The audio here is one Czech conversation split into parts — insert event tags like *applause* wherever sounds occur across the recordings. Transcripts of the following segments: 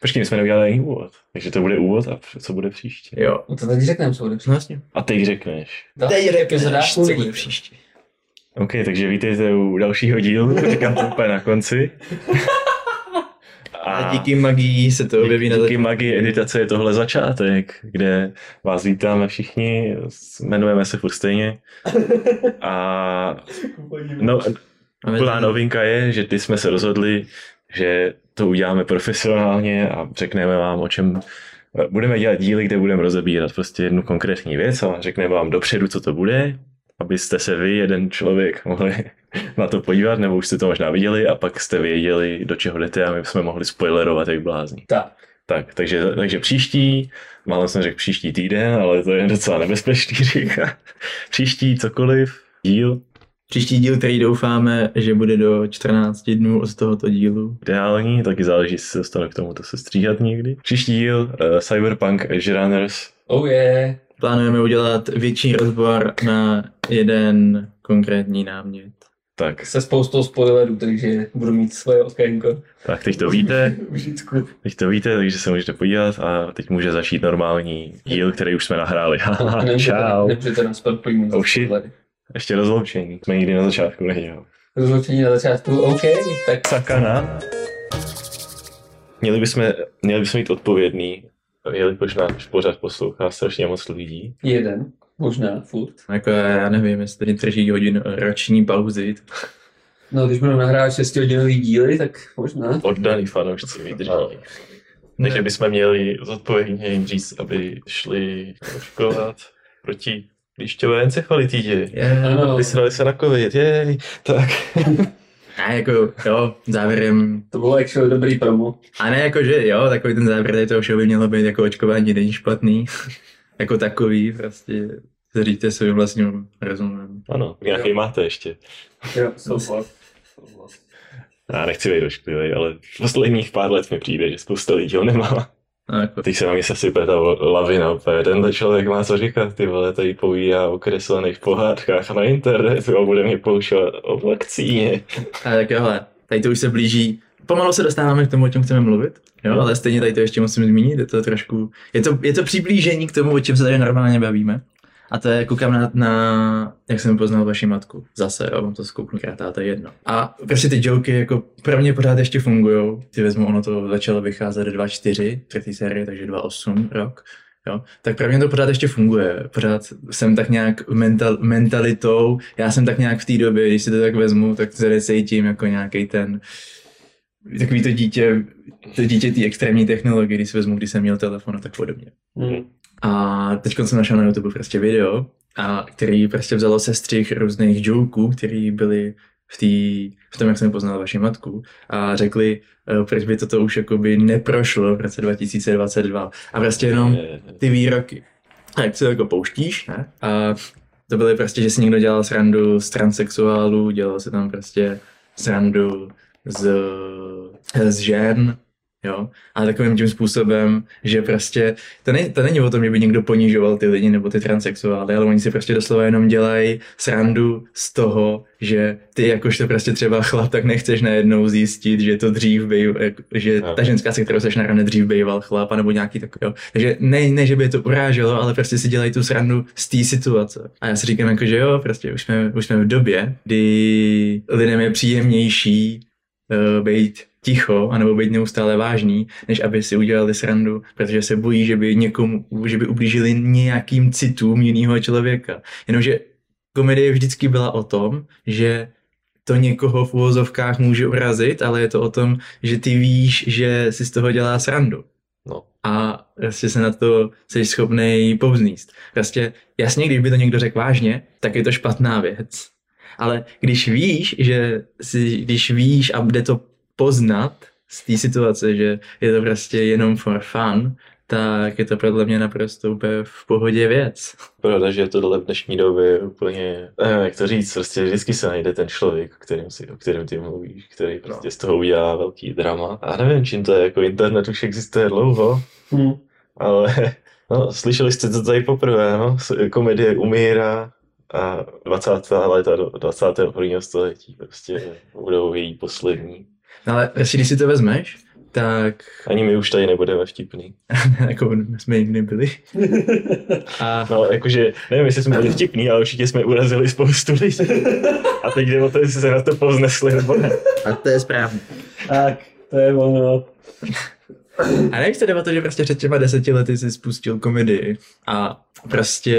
Počkej, my jsme neudělali ani úvod. Takže to bude úvod a co bude příště. Jo. No to teď řekneme, co bude No jasně. A teď řekneš. Teď epizoda co bude příště. OK, takže vítejte u dalšího dílu, říkám to úplně na konci. A díky magii se to objeví na díky magii editace je tohle začátek, kde vás vítáme všichni, jmenujeme se furt stejně. A *laughs* no, tady- novinka je, že ty jsme se rozhodli, že to uděláme profesionálně a řekneme vám, o čem budeme dělat díly, kde budeme rozebírat prostě jednu konkrétní věc a řekneme vám dopředu, co to bude, abyste se vy, jeden člověk, *laughs* mohli na to podívat, nebo už jste to možná viděli a pak jste věděli, do čeho jdete a my jsme mohli spoilerovat jak blázni. Tak. Tak, takže, takže příští, málo jsem řekl příští týden, ale to je docela nebezpečný *laughs* říkat. Příští cokoliv, díl, Příští díl, který doufáme, že bude do 14 dnů od tohoto dílu. ideální, taky záleží, jestli se dostanu k tomu to se stříhat někdy. Příští díl uh, Cyberpunk Edge Runners. Oh yeah. Plánujeme udělat větší rozbor na jeden konkrétní námět. Tak, Se spoustou spoilerů, takže budu mít svoje okénko. tak teď to víte, *laughs* Užitku. teď to víte, takže se můžete podívat a teď může začít normální díl, který už jsme nahráli. *laughs* Haha, Čau. Nemůžete nás pak pojmout. Oh, shit. Ještě rozloučení, jsme nikdy na začátku nedělali. Rozloučení na začátku, OK, tak Sakana. Měli bychom, měli bychom být odpovědný, jelikož náš pořád poslouchá strašně moc lidí. jeden, možná, furt. Jako já nevím, jestli tady drží hodin roční pauzy. No, když budeme nahrávat 6 hodinový díly, tak možná. Oddaný fanoušci vydrží. Takže bychom měli zodpovědně jim říct, aby šli očkovat proti lišťové encefalitidě. Yeah. Ano, Vysrali se na covid, jej. Tak. *laughs* A jako, jo, závěrem, to bylo actually dobrý promo. a ne jako, že jo, takový ten závěr tady toho show by mělo být jako očkování není špatný. *laughs* jako takový, prostě říďte svým vlastním rozumem. Ano, nějaký Jo. máte ještě. Jo, souhlas. Já nechci být ošklivý, ale posledních pár let mi přijde, že spousta lidí ho nemá. Jako, Teď se na mě se sype ta lavina. Tenhle člověk má co říkat, ty vole, tady povídá o kreslených pohádkách na internetu a bude mě poušovat o vakcíně. a tak jo, hele, tady to už se blíží. Pomalu se dostáváme k tomu, o čem chceme mluvit, jo, Jo. ale stejně tady to ještě musím zmínit, je to trošku, je to, je to přiblížení k tomu, o čem se tady normálně bavíme. A to je, koukám na, na jak jsem poznal vaši matku. Zase, jo, mám to zkouknu krát, ale to je jedno. A prostě ty joky jako pro mě pořád ještě fungují. Ty vezmu, ono to začalo vycházet 2.4, třetí série, takže 2.8 rok. Jo, tak pro mě to pořád ještě funguje. Pořád jsem tak nějak mental, mentalitou, já jsem tak nějak v té době, když si to tak vezmu, tak se cítím jako nějaký ten takový to dítě, to dítě té extrémní technologie, když si vezmu, když jsem měl telefon a tak podobně. Hmm. A teď jsem našel na YouTube prostě video, a který prostě vzalo sestřih různých joků, který byly v, tý, v tom, jak jsem poznal vaši matku a řekli, eh, proč by toto už jakoby neprošlo v roce 2022. A prostě jenom ty výroky. A jak se to jako pouštíš, ne? A to byly prostě, že si někdo dělal srandu z transexuálů, dělal se tam prostě srandu z, z žen, jo, ale takovým tím způsobem, že prostě, to, ne, to není o tom, že by někdo ponižoval ty lidi nebo ty transexuály, ale oni si prostě doslova jenom dělají srandu z toho, že ty jakožto prostě třeba chlap, tak nechceš najednou zjistit, že to dřív byl, že ta ženská, se kterou seš na rande dřív býval chlap, nebo nějaký takový, jo. Takže ne, ne, že by je to uráželo, ale prostě si dělají tu srandu z té situace. A já si říkám jako, že jo, prostě už jsme, už jsme v době, kdy lidem je příjemnější uh, být ticho, anebo být neustále vážný, než aby si udělali srandu, protože se bojí, že by někomu, že by ublížili nějakým citům jiného člověka. Jenomže komedie vždycky byla o tom, že to někoho v uvozovkách může urazit, ale je to o tom, že ty víš, že si z toho dělá srandu. No. A prostě se na to jsi schopný povzníst. Prostě jasně, když by to někdo řekl vážně, tak je to špatná věc. Ale když víš, že si, když víš a jde to poznat z té situace, že je to prostě jenom for fun, tak je to podle mě naprosto úplně v pohodě věc. Pravda, že tohle v dnešní době je úplně, nevím, jak to říct, prostě vždycky se najde ten člověk, o kterém, si, o kterém ty mluvíš, který prostě z toho udělá velký drama. A nevím, čím to je, jako internet už existuje dlouho, Hmm. ale no, slyšeli jste to tady poprvé, no, komedie umírá a 20. léta do 21. století prostě budou její poslední. Ale prostě, když si to vezmeš, tak Ani my už tady nebudeme vtipný. *laughs* jako jsme nikdy byli. *laughs* A No, jakože, nevím, jestli jsme byli vtipný, ale určitě jsme urazili spoustu lidí. A teď jde o to, jestli se na to povznesli nebo ne. a to je správně. Tak, to je ono. A nevíš jde o to, že prostě před těma deseti lety jsi spustil komedii a prostě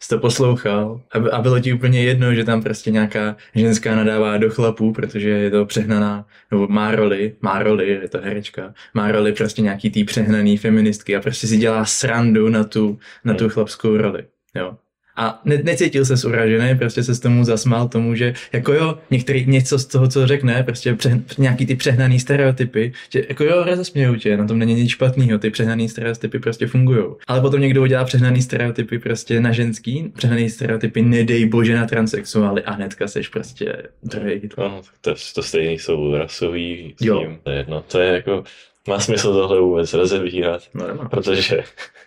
jsi to poslouchal a, a bylo ti úplně jedno, že tam prostě nějaká ženská nadává do chlapů, protože je to přehnaná, nebo má roli, má roli, je to herečka, má roli prostě nějaký tý přehnaný feministky a prostě si dělá srandu na tu, na tu chlapskou roli, jo. A ne, necítil se uražený, prostě se s tomu zasmál tomu, že jako jo, některý něco z toho, co řekne, prostě pře, nějaký ty přehnaný stereotypy, že jako jo, rozesmějou tě, na tom není nic špatného, ty přehnaný stereotypy prostě fungují. Ale potom někdo udělá přehnaný stereotypy prostě na ženský, přehnaný stereotypy nedej bože na transexuály a hnedka seš prostě druhý Hitler. No, to, to stejný jsou rasový s Jo. tím, to je jedno. To je jako, má smysl tohle vůbec rozebírat, No nemá. protože,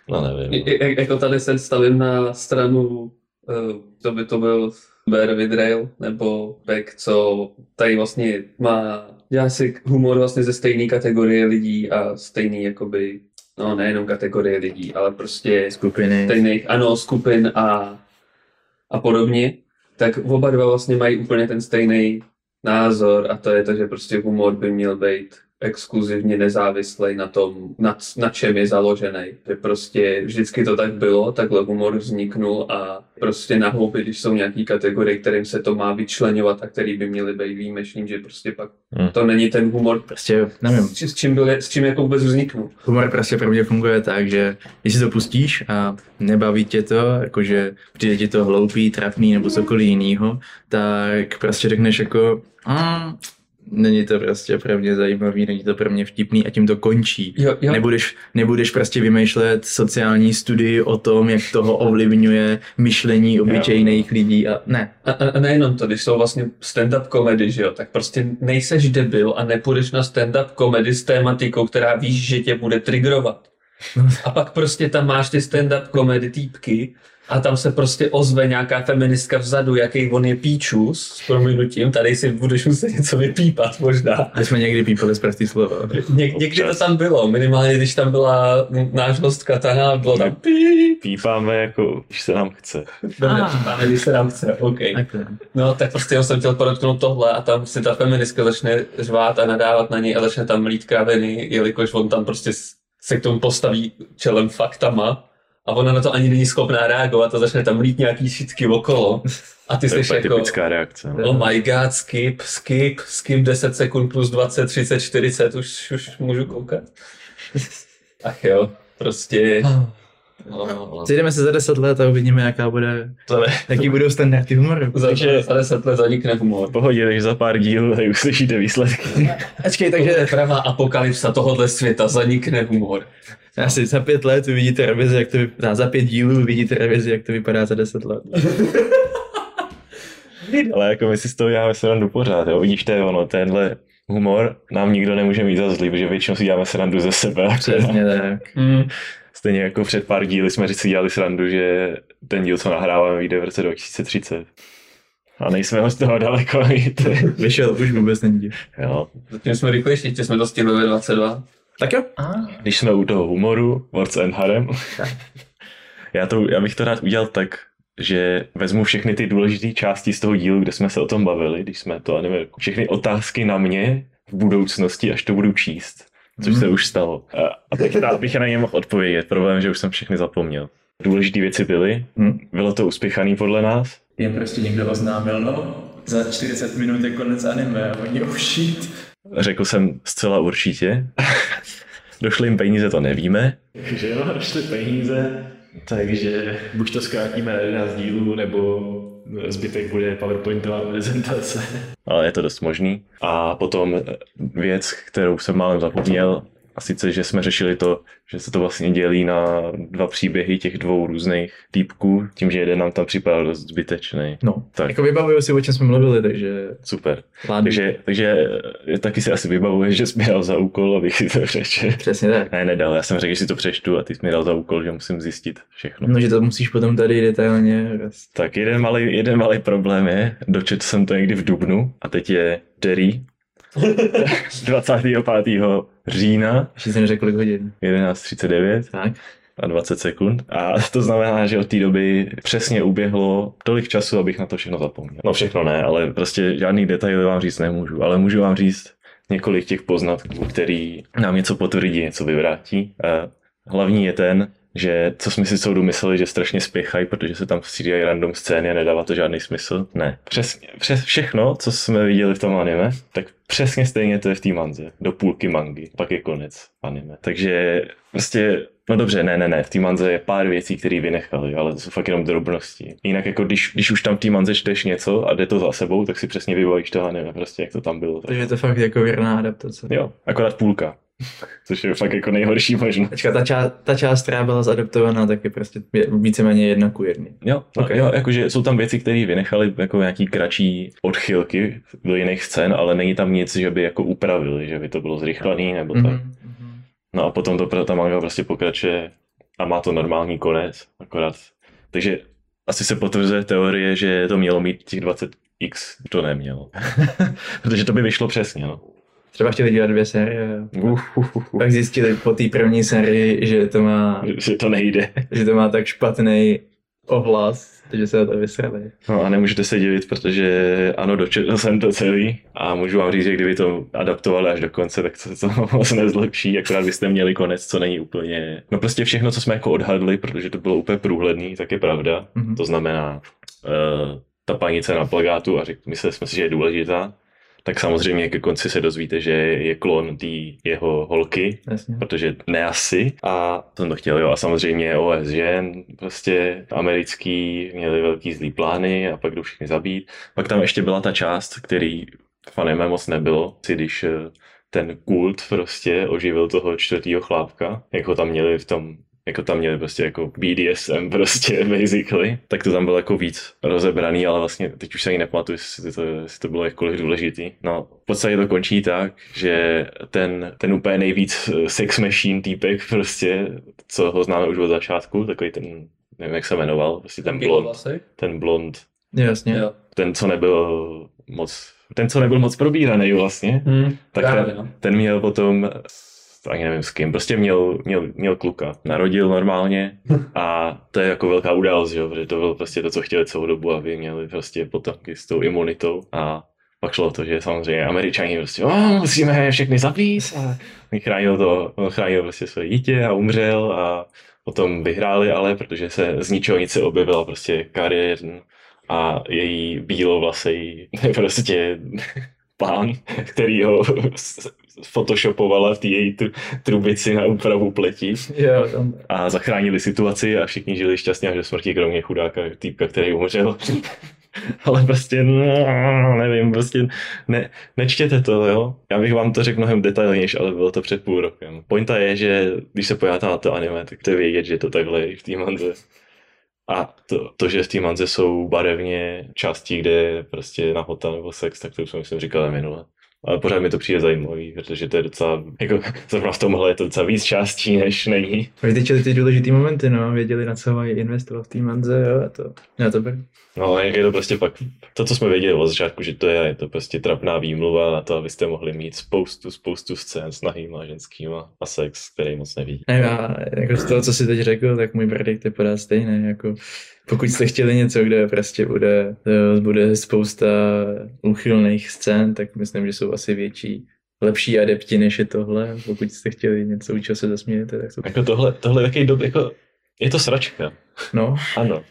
no nevím. I- i- Jako tady se stavím na stranu, eh, to by to byl Bear with Rail, nebo Beck, co tady vlastně má, dělá si humor vlastně ze stejné kategorie lidí a stejný jakoby, no nejenom kategorie lidí, ale prostě Skupiny. stejných, ano, skupin a, a podobně, tak oba dva vlastně mají úplně ten stejný názor a to je to, že prostě humor by měl být exkluzivně nezávislý na tom, na, na čem je založený. Že prostě vždycky to tak bylo, takhle humor vzniknul a prostě na hloupě, když jsou nějaký kategorie, kterým se to má vyčlenovat a který by měly být výjimečný, že prostě pak Hmm. to není ten humor, Prostě, nevím, s, s čím, byl, s čím jako vůbec vzniknul. Humor prostě pro mě funguje tak, že když si to pustíš a nebaví tě to, jakože přijde ti to hloupý, trapný nebo cokoliv jiného, tak prostě řekneš jako mm, není to prostě pro mě zajímavý, není to pro mě vtipný a tím to končí. Jo, jo. Nebudeš, nebudeš prostě vymýšlet sociální studii o tom, jak toho ovlivňuje myšlení obyčejných lidí a ne. A, a, a nejenom to, když jsou vlastně stand-up komedy, že jo, tak prostě nejseš debil a nepůjdeš na stand-up komedy s tématikou, která víš, že tě bude triggerovat. *laughs* A pak prostě tam máš ty stand-up komedy týpky a tam se prostě ozve nějaká feministka vzadu, jaký on je píčus, s prominutím, tady si budeš muset něco vypípat možná. My jsme někdy pípali z prostý slova. Ně, někdy to tam bylo, minimálně když tam byla náš host Katana, bylo tam píp. Pípáme jako, když se nám chce. Dobře, Ah. pípáme, když se nám chce, OK. Takhle. No, tak prostě já jsem chtěl podotknout tohle a tam si ta feministka začne řvát a nadávat na něj a začne tam mlít kraviny, jelikož on tam prostě se k tomu postaví čelem faktama a ona na to ani není schopná reagovat a začne tam mlít nějaký šitky okolo. A ty To je jsi jako, typická reakce. no. oh my god, skip, skip, skip 10 sekund plus 20, 30, 40, už, už můžu koukat. Ach jo, prostě... No, no, Sejdeme se za deset let a uvidíme, jaká bude, To ne. jaký budou standardy humoru. *laughs* za, Takže- za 10 let zanikne humor. V pohodě, když za pár dílů tady uslyšíte výsledky. Ačkej, Takže takže pravá apokalypsa tohohle světa, zanikne humor. Asi za pět let uvidíte revizi, jak to vypadá, za pět dílů uvidíte revizi, jak to vypadá za deset let. *laughs* Ale jako my si z toho děláme srandu pořád, jo. Vidíš, to je ono, tenhle humor nám nikdo nemůže mít za zlý, protože většinou si děláme srandu ze sebe. Přesně *laughs* tak. Hmm. Stejně jako před pár díly jsme si dělali srandu, že ten díl, co nahráváme, vyjde v roce 2030. A nejsme od toho daleko. *laughs* víte. Vyšel, už vůbec není jo. Zatím jsme rychlejší, ještě jsme to stihli ve 22. Tak jo. Když jsme u toho humoru, Words and Harem, *laughs* já, to, já bych to rád udělal tak, že vezmu všechny ty důležité části z toho dílu, kde jsme se o tom bavili, když jsme to, nevím, všechny otázky na mě v budoucnosti, až to budu číst, což se už stalo. A, a teď rád bych na ně mohl odpovědět, problém, že už jsem všechny zapomněl. Důležité věci byly, Hm. bylo to uspěchaný podle nás, Jen prostě někdo oznámil, no, za 40 minut je konec anime a oni oh shit. Řekl jsem zcela určitě. Došly jim peníze, to nevíme. Takže jo, došly peníze, takže buď to zkrátíme na 11 dílů, nebo zbytek bude PowerPointová prezentace. Ale je to dost možný. A potom věc, kterou jsem málem zapomněl, a sice, že jsme řešili to, že se to vlastně dělí na dva příběhy těch dvou různých týpků, tím, že jeden nám tam připadal dost zbytečný. No, Tak. jako vybavuju si, o čem jsme mluvili, takže Super. ládí. Takže, takže eh, taky si asi vybavuješ, že jsi mi dal za úkol, abych si to přečetl. Přesně tak. Ne, nedal, já jsem řekl, že si to přečtu a ty jsi mi dal za úkol, že musím zjistit všechno. No, že to musíš potom tady detailně. Tak jeden malý, jeden malý problém je, dočetl jsem to někdy v Dubnu a teď je Derry 25. října Ještě jsem neřekl, kolik hodin. 11.39 Tak. a 20 sekund. A to znamená, že od té doby přesně uběhlo tolik času, abych na to všechno zapomněl. No všechno ne, ale prostě žádný detaily vám říct nemůžu. Ale můžu vám říct několik těch poznatků, který nám něco potvrdí, něco vyvrátí. A hlavní je ten, že co jsme si soudu mysleli, že strašně spěchají, protože se tam střídají random scény a nedává to žádný smysl. Ne. Přesně, přes všechno, co jsme viděli v tom anime, tak přesně stejně to je v té manze. Do půlky mangy. Pak je konec anime. Takže prostě No dobře, ne, ne, ne, v té manze je pár věcí, které vynechali, ale to jsou fakt jenom drobnosti. Jinak jako když, když už tam v té manze čteš něco a jde to za sebou, tak si přesně vybavíš to anime, prostě jak to tam bylo. Tak. Takže je to fakt jako věrná adaptace. Jo, akorát půlka. Což je fakt jako nejhorší možnost. Počkat, ta, část, ta část, která byla zadaptovaná, tak je prostě víceméně jedna ku jedný. Jo, no, Ok. jo, jakože jsou tam věci, které vynechali jako nějaký kratší odchylky do jiných scén, ale není tam nic, že by jako upravili, že by to bylo zrychlený nebo tak. Mhm, mhm. No a potom to ta manga prostě pokračuje a má to normální konec, akorát. Takže asi se potvrzuje teorie, že to mělo mít těch 20x, to nemělo. *laughs* Protože to by vyšlo přesně, no. Třeba chtěli dělat dvě série. Uf. Pak zjistili po té první sérii, že to má, Že to nejde. že to má tak špatný ohlas, že se na to vysrali. No a nemůžete se divit, protože ano, dočetl jsem to celý a můžu vám říct, že kdyby to adaptovali až do konce, tak se to *laughs* moc nezlepší, akorát byste měli konec, co není úplně... No prostě všechno, co jsme jako odhadli, protože to bylo úplně průhledný, tak je pravda. Mhm. To znamená, uh, ta panice na plagátu a řek, mysleli jsme si, že je důležitá, tak samozřejmě ke konci se dozvíte, že je klon té jeho holky, Jasně. protože ne asi. A jsem to chtěl, jo. A samozřejmě OS žen, prostě americký, měli velký zlý plány a pak jdou všichni zabít. Pak tam ještě byla ta část, který v anime moc nebylo, si když eh, ten kult prostě oživil toho čtvrtýho chlápka, jak ho tam měli v tom jako tam měli prostě jako BDSM prostě *laughs* basically, tak to tam bylo jako víc rozebraný, ale vlastně teď už se ani nepamatuju, jestli to, jestli to bylo jakkoliv důležitý. No, v podstatě to končí tak, že ten, ten úplně nejvíc eh, sex machine týpek prostě, co ho známe už od začátku, takový ten, nevím jak se jmenoval, prostě ten blond, ten blond, Jasně. Ten co nebyl moc, ten co nebyl moc probíraný vlastně, Hmm, tak právě, ten, no. ten měl potom, to ani nevím s kým, prostě měl, měl, měl kluka. Narodil normálně a to je jako velká událost, jo, protože to bylo prostě to, co chtěli celou dobu, aby měli prostě potomky s tou imunitou. A pak šlo o to, že samozřejmě američani prostě, oh, musíme všechny zabít. A chránil to, on chránil prostě své dítě a umřel a potom vyhráli ale, protože se z ničeho nic se objevila prostě Kariérn a její bílovlasej *laughs* prostě pán, který ho photoshopovala v té její tr- trubici na úpravu Jo, tam, a zachránili situaci a všichni žili šťastně až do smrti, kromě chudáka týpka, který umřel. *laughs* Ale prostě, no, nevím, prostě ne, nečtěte to, jo. Já bych vám to řekl mnohem detailnější, ale bylo to před půl rokem. Pointa je, že když se podíváte na to anime, tak to je vědět, že to takhle je i v té manze. A to, to, že v té manze jsou barevně části, kde je prostě nahota nebo sex, tak to už jsem myslím říkal minule. Ale pořád mi to přijde zajímavý, protože to je docela, jako *laughs* zrovna v tomhle je to docela víc částí, než není. vytyčili ty důležitý momenty, no, věděli, na co mají investovat v té manze, jo, a to, já to beru. No, je to prostě pak, to, co jsme věděli od začátku, že to je, je to prostě trapná výmluva na to, abyste mohli mít spoustu, spoustu scén s nahýma ženskýma a sex, který moc nevidí. Ne, já, jako z toho, co jsi teď řekl, tak můj verdikt je podá stejný, jako pokud jste chtěli něco, kde prostě bude, eh, bude spousta úchylných scén, tak myslím, že jsou asi větší, lepší adepti, než je tohle. Pokud jste chtěli něco, u čeho se zasmějete, tak to... Jako tohle, tohle je takový dob, jako, je to sračka, No, ano.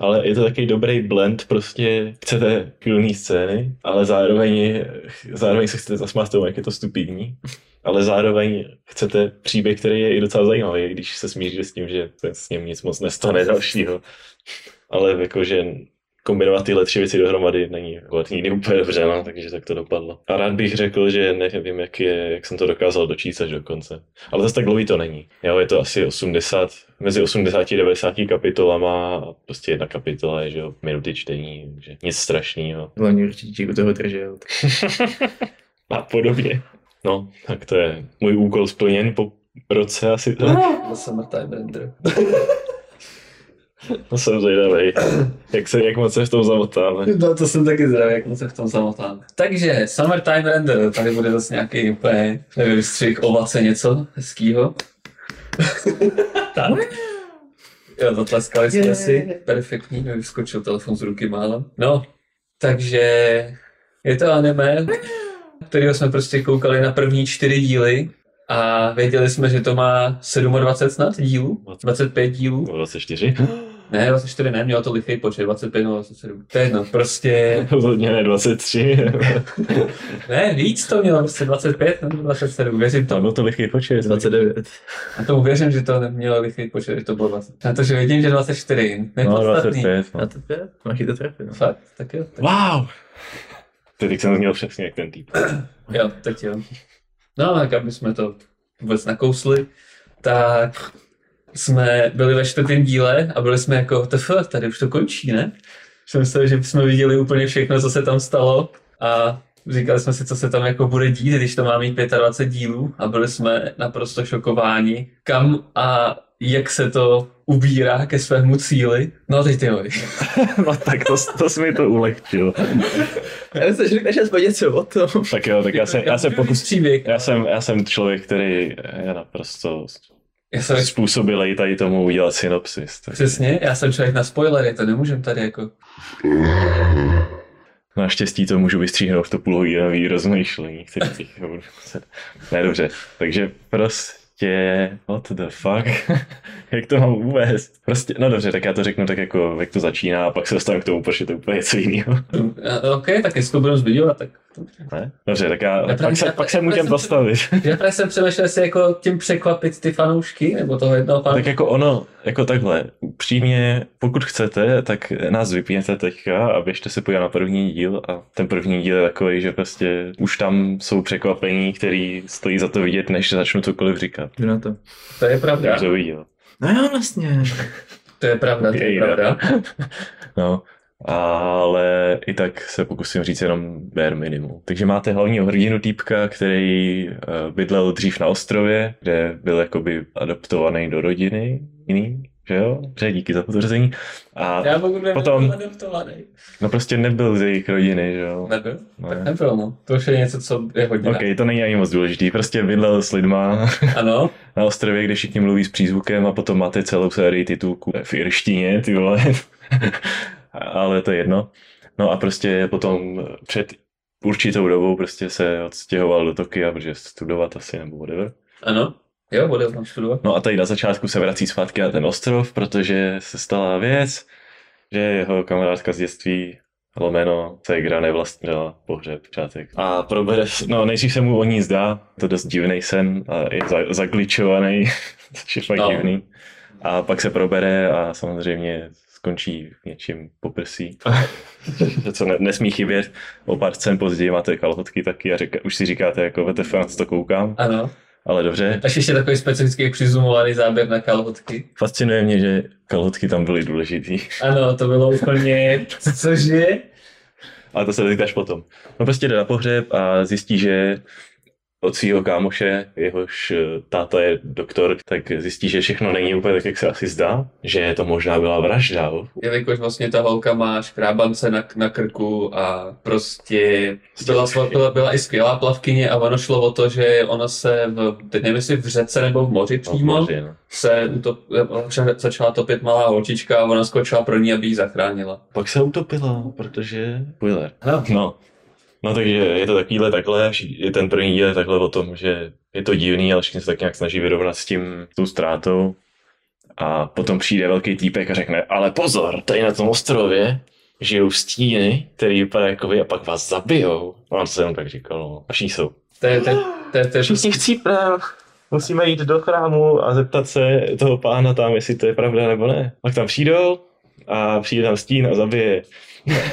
Ale je to takový dobrý blend, prostě chcete chvílný scény, ale zároveň, zároveň se chcete zasmát tomu, jak je to stupidní. Ale zároveň chcete příběh, který je i docela zajímavý, když se smíříte s tím, že se s ním nic moc nestane dalšího. Ale jakože kombinovat tyhle tři věci dohromady není jako nikdy úplně dobře, no, takže tak to dopadlo. A rád bych řekl, že nevím, jak, je, jak jsem to dokázal dočíst až do konce. Ale zase tak dlouhý to není. Jo, je to asi 80, mezi 80 a 90 kapitolama a prostě jedna kapitola je, že jo, minuty čtení, takže nic strašného. hlavně určitě u toho držel. *laughs* A podobně. No, tak to je můj úkol splněn po roce asi. The Summertime Bender. To jsem zvědavý. Jak, se, jak moc se v tom zamotáme. No to jsem taky zdravý, jak moc se v tom zamotám. Takže Summertime Render, tady bude zase nějaký úplně, nevím, střih, ovace, něco hezkýho. *laughs* tak. Jo, zatleskali jsme si, perfektní, mi vyskočil telefon z ruky málem. No, takže je to anime, kterého jsme prostě koukali na první čtyři díly a věděli jsme, že to má 27 snad dílů, 25 dílů. 24? Ne, 24 ne, mělo to lichý počet, 25 nebo 27. To je jedno, prostě, Rozhodně ne 23. *laughs* ne, víc to mělo, prostě 25 nebo 27, věřím Tam tomu. byl to lichý počet. 29. A tomu věřím, že to nemělo lichý počet, že to bylo 20. Na to, že vidím, že 24, No, nepodstatný. 25. No. 25? Máš to trefy, no. Fakt, tak jo, tak Wow! Ty teď jsem měl přesně jak ten typ. *clears throat* jo, teď jo. No, tak aby jsme to vůbec nakousli, tak jsme byli ve čtvrtém díle a byli jsme jako, tf, tady už to končí, ne? Jsem myslel, že jsme viděli úplně všechno, co se tam stalo a říkali jsme si, co se tam jako bude dít, když to má mít 25 dílů a byli jsme naprosto šokováni, kam a jak se to ubírá ke svému cíli. No teď ty jo. *laughs* no tak to, to jsi mi to ulehčil. Já myslím, že řekneš aspoň něco o tom. Tak jo, tak já se, já se pokusím. Příběh. Já jsem, já jsem člověk, který je naprosto Já jsem způsobilý tady tomu udělat synopsis. Tak Přesně, já jsem člověk na spoilery, to nemůžem tady jako... naštěstí to můžu vystříhnout to půlhodinový rozmýšlení, *laughs* muset. Ne, dobře. Takže prostě, what the fuck? *laughs* jak to mám uvést? Prostě, no dobře, tak já to řeknu tak jako, jak to začíná a pak se dostanu k tomu, proč je to úplně něco jiného. *laughs* OK, tak jestli to budeme zbydovat, tak... Ne? Dobře, tak já, Já pak, se, já- pak se já můžem jsem- zastavit. *laughs* Já právě jsem přemýšlel, jestli jako tím překvapit ty fanoušky, nebo toho jednoho fanouška. Tak jako ono, jako takhle, upřímně, pokud chcete, tak nás vypněte teďka a běžte se podívat na první díl a ten první díl je takový, že prostě už tam jsou překvapení, který stojí za to vidět, než začnu cokoliv říkat. Jdu na to. To je pravda, to viděl. No jo, vlastně. to je pravda, to je pravda. *laughs* No, ale i tak se pokusím říct jenom bare minimum. Takže máte hlavního hrdinu týpka, který uh, bydlel dřív na ostrově, kde byl jakoby adoptovaný do rodiny jiný, že jo? Dobře, díky za potvrzení. A Já pokud nebyl Potom- adoptovaný. no prostě nebyl z jejich rodiny, že jo? Nebyl? Ne. Tak nebyl, no. To už je něco, co je hodně. Ok, to není ani moc důležitý, prostě bydlel s lidma *laughs* Ano, na ostrově, kde všichni mluví s přízvukem a potom máte celou sérii titulků v irštině, ty vole. Ale to je jedno. No a prostě potom před určitou dobou prostě se odstěhoval do Tokia, protože studovat asi nebo whatever. ano. Jo, bude tam studovat. No a tady na začátku se vrací zpátky na ten ostrov, protože se stala věc, že jeho kamarádka z dětství lomeno ségra nevlastnila pohřeb čátek. A probere, no nejdřív se mu o ní zdá, to dost divný sen a je za, zagličovaný, *laughs* což je fakt No. divný. A pak se probere a samozřejmě skončí něčím poprsí. *laughs* co ne, nesmí chybět. O pár scén později máte kalhotky taky a říká, už si říkáte jako VTF, na to koukám, Ano. ale dobře. Až ještě takový specifický přizumovaný záběr na kalhotky. Fascinuje mě, že kalhotky tam byly důležitý. Ano, to bylo úplně... Cože? Ale to se dozvíte až potom. No prostě jde na pohřeb a zjistí, že od svého kámoše, jehož eh, táta je doktor, tak zjistí, že všechno není úplně tak, jak se asi zdá. Že to možná byla vražda. Jelikož vlastně ta holka má škrábance na, na krku a prostě byla, byla, byla i skvělá plavkyně a ono šlo o to, že ona se, v, teď nevím jestli v řece nebo v moři No, přímo, moři, no. se utop, začala topit malá holčička a ona skočila pro ní, aby ji zachránila. Pak se utopila, protože... Spoiler. No. No. No takže je to takovýhle takhle, je ten první díl je takhle o tom, že je to divný, ale všichni se tak nějak snaží vyrovnat s tím, s tou ztrátou. A potom přijde velký týpek a řekne, ale pozor, tady na tom ostrově žijou stíny, který vypadá jako vy a pak vás zabijou. No a to jsem tak říkal, no. A všichni jsou. To je, to, je- to, je- to, je- Všichni. Musíme jít do chrámu a zeptat se toho pána tam, jestli to je pravda nebo ne. Pak tam přijdou a přijde tam stín a zabije.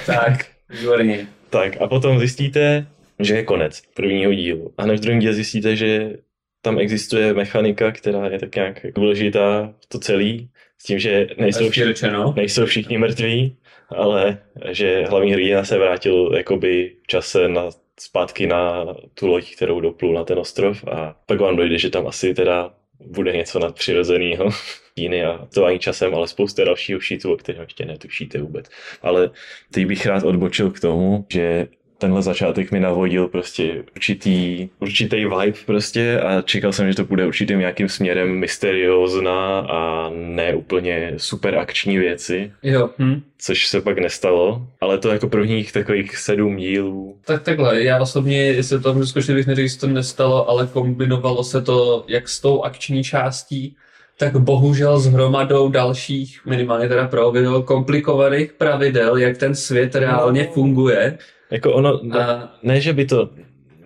tak, výborně. Tak a potom zjistíte, že je konec prvního dílu. A hned v druhém díle zjistíte, že tam existuje mechanika, která je tak nějak důležitá v to celý, s tím, že nejsou, všichni, nejsou všichni mrtví, ale že hlavní hrdina se vrátil jakoby v čase na, zpátky na tu loď, kterou doplul na ten ostrov a pak vám dojde, že tam asi teda bude něco nadpřirozeného. Jiný a to ani časem, ale spousta dalšího šitu, o kterém ještě netušíte vůbec. Ale teď bych rád odbočil k tomu, že tenhle začátek mi navodil prostě určitý, určitý vibe prostě a čekal jsem, že to bude určitým nějakým směrem mysteriózna a ne úplně super akční věci, Jo, hm. což se pak nestalo, ale to jako prvních takových sedm dílů. Tak takhle, já osobně, jestli to můžu zkusit, bych neřekl, že se to nestalo, ale kombinovalo se to jak s tou akční částí, tak bohužel s hromadou dalších, minimálně teda pro video, komplikovaných pravidel, jak ten svět reálně funguje. Jako ono, A ne, že by to,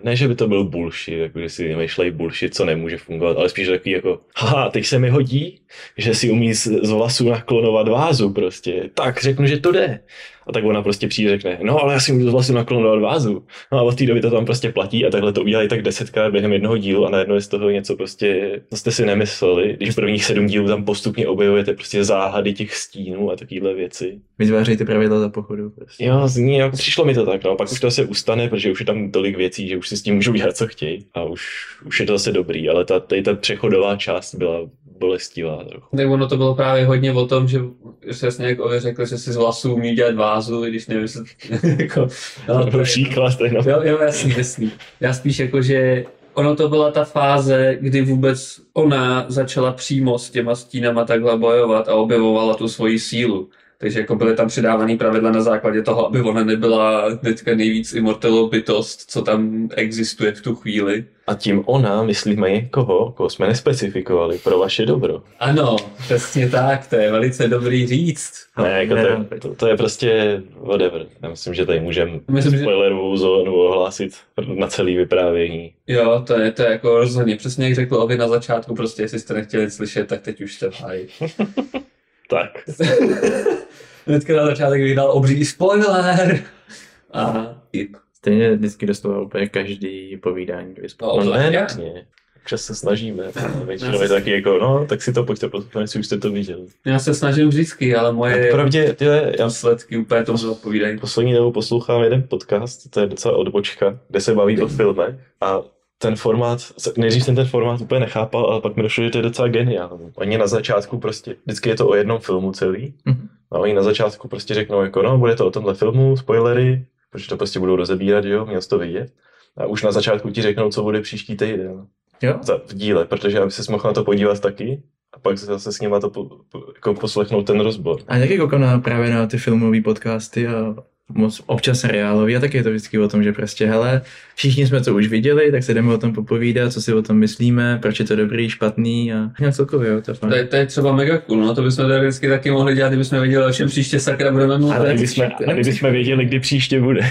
ne, že by to byl bullshit, jako že si vymýšlejí bullshit, co nemůže fungovat, ale spíš takový jako, haha, teď se mi hodí, že si umí z, z vlasů naklonovat vázu prostě, tak řeknu, že to jde. A tak ona prostě přijde a řekne, no ale já si můžu vlasů naklonovat vázu. No a od té doby to tam prostě platí a takhle to udělají tak desetkrát během jednoho dílu a najednou je z toho něco prostě, co jste si nemysleli, když v prvních sedm dílů tam postupně objevujete prostě záhady těch stínů a takovéhle věci. Vytvářejte pravidla za pochodu. Prostě. Jo, zní, jako přišlo mi to tak, no, pak už to se ustane, protože už je tam tolik věcí, že už si s tím můžou dělat, co chtějí a už, už je to zase dobrý, ale ta, tady ta přechodová část byla bolestivá trochu. tak ono to bylo právě hodně o tom, že přesně jak Ove řekl, že si z vlasů umí dělat vázu, i když nevím, *laughs* jako, no, to je- Příklad, no. Jo, jo, jasný, jasný. Já spíš jako, že ono to byla ta fáze, kdy vůbec ona začala přímo s těma stínama takhle bojovat a objevovala tu svoji sílu. Takže jako byly tam přidávané pravidla na základě toho, aby ona nebyla hnedka nejvíc immortal bytost, co tam existuje v tu chvíli. A tím ona, myslíme koho, koho jsme nespecifikovali, pro vaše dobro. Ano, přesně tak, to je velice dobrý říct. Ne, jako to, ne, je, to, to, je prostě whatever. Já myslím, že tady můžeme Myslím, že- spoilerovou zónu ohlásit na celý vyprávění. Jo, to je, to je jako rozhodně, přesně jak řekl Ovi na začátku, prostě jestli jste nechtěli slyšet, tak teď už jste v. *laughs* Tak, *laughs* Hnedka na začátek vydal obří spoiler. A tip. Stejně vždycky dostával úplně každý povídání. No, no ne, Občas se snažíme. Většinou je taky jako, no, tak si to pojďte poslouchat, jestli už jste to viděli. Já se snažím vždycky, ale moje Pravdě, tyhle, já výsledky úplně tomu odpovídají. poslední dobou poslouchám jeden podcast, to je docela odbočka, kde se baví o filmech a ten formát, nejdřív jsem ten formát úplně nechápal, ale pak mi došlo, že to je docela geniální. Oni na začátku prostě, vždycky je to o jednom filmu celý, Mhm. a oni na začátku prostě řeknou jako no, bude to o tomhle filmu, spoilery, protože to prostě budou rozebírat, jo, měl jsi to vidět. A už na začátku ti řeknou, co bude příští týden Jo? za, v díle, protože aby se mohl na to podívat taky a pak zase s nima to po, po, jako poslechnout ten rozbor. A taky koukám na, právě na ty filmové podcasty a moc občas seriálový a taky je to vždycky o tom, že prostě hele, všichni jsme to už viděli, tak se jdeme o tom popovídat, co si o tom myslíme, proč je to dobrý, špatný a nějak celkově, jo, to je To je, to je třeba mega cool, no to bychom teoreticky taky mohli dělat, kdybychom věděli, o čem příště sakra budeme mluvit. Ale- Kdybychom, a kdybychom věděli, kdy příště bude. *laughs*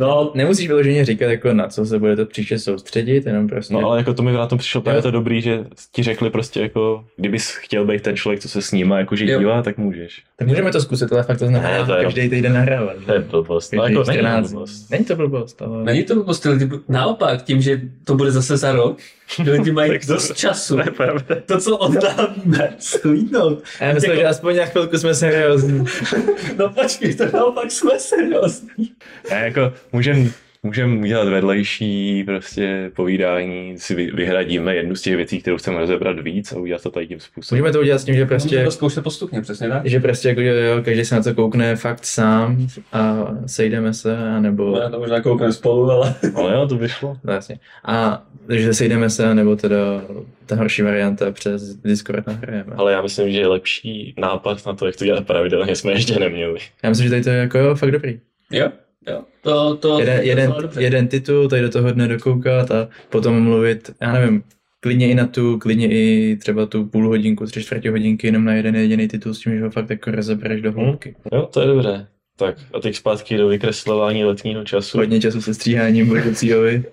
No, nemusíš vyloženě říkat, jako na co se bude to příště soustředit, jenom prostě. No ale jako to mi na tom přišlo právě to dobrý, že ti řekli prostě jako, kdybys chtěl být ten člověk, co se s nima jakože dívá, tak můžeš. Tak můžeme to zkusit, ale fakt to znamená každý týden nahrávat. To je blbost. No jako není 14 blbost. Není to blbost, ale... Není to prostě lidi, naopak, tím, že to bude zase za rok, že lidi mají *laughs* dost času. To je pravda. To, co oddávíme, slídnout. A já myslím, Jako- že aspoň na chvilku jsme seriózní. *laughs* No počkej, to naopak jsme seriózní. Ne, jako můžem, můžem udělat vedlejší prostě povídání, si vy- vyhradíme jednu z těch věcí, kterou chceme rozebrat víc a udělat to tady tím způsobem. Můžeme to udělat s tím, že Prostě... prostě, to zkoušet postupně, přesně tak. že prostě jako, že jo, každý se na to koukne fakt sám a sejdeme se, anebo... No, to možná koukneme spolu, ale... Ale jo, to vyšlo. No, jasně. A takže sejdeme se, nebo teda ta horší varianta přes Discord nahrajeme. Ale já myslím, že lepší nápad na to, jak to dělat pravidelně, jsme ještě neměli. Já myslím, že tady to je jako jo, fakt dobrý. Jo, jo. To, to, Jeden, to jeden, jeden titul, tady do toho dne dokoukat a potom mluvit, já nevím, klidně i na tu, klidně i třeba tu půl hodinku, tři čtvrtě hodinky jenom na jeden jediný titul s tím, že ho fakt jako rozebereš do hloubky. Jo, to je dobré. Tak a teď zpátky do vykreslování letního času. Hodně času se stříháním budoucíhovi.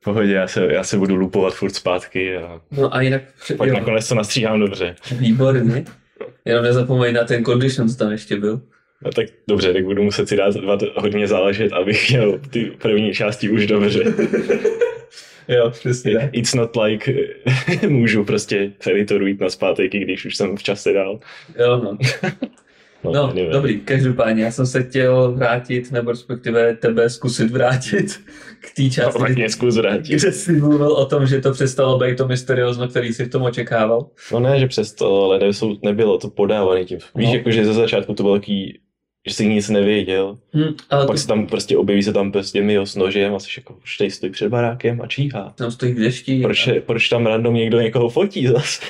V pohodě, já se, já se budu lupovat furt zpátky a No a jinak... pak jo, nakonec to nastříhám dobře. Výborně. Jenom nezapomeň na ten condition, co tam ještě byl. No tak dobře, tak budu muset si dát, hodně záležet, abych měl ty první části už dobře. *laughs* Jo, přesně. It's not like *laughs* můžu prostě editor jít na zpátek, i když už jsem v čase dál. Jo, no. No, No, anyway. dobrý, každopádně, já jsem se chtěl vrátit, nebo respektive tebe zkusit vrátit k té No, části, tak mě zkus vrátit. kde jsi mluvil o tom, že to přestalo být to mysteriózno, který jsi v tom očekával. No ne, že přesto, ale nebylo to podávané tím. Víš, No. jako, že ze začátku to bylo taký, že jsi nic nevěděl. Hm, ale Pak ty se tam prostě objeví se tam prostě Mio s nožem a jsi jako, už tady stojí před barákem a číhá. tam stojí v dešti. Proč, je, proč tam random někdo někoho fotí zase?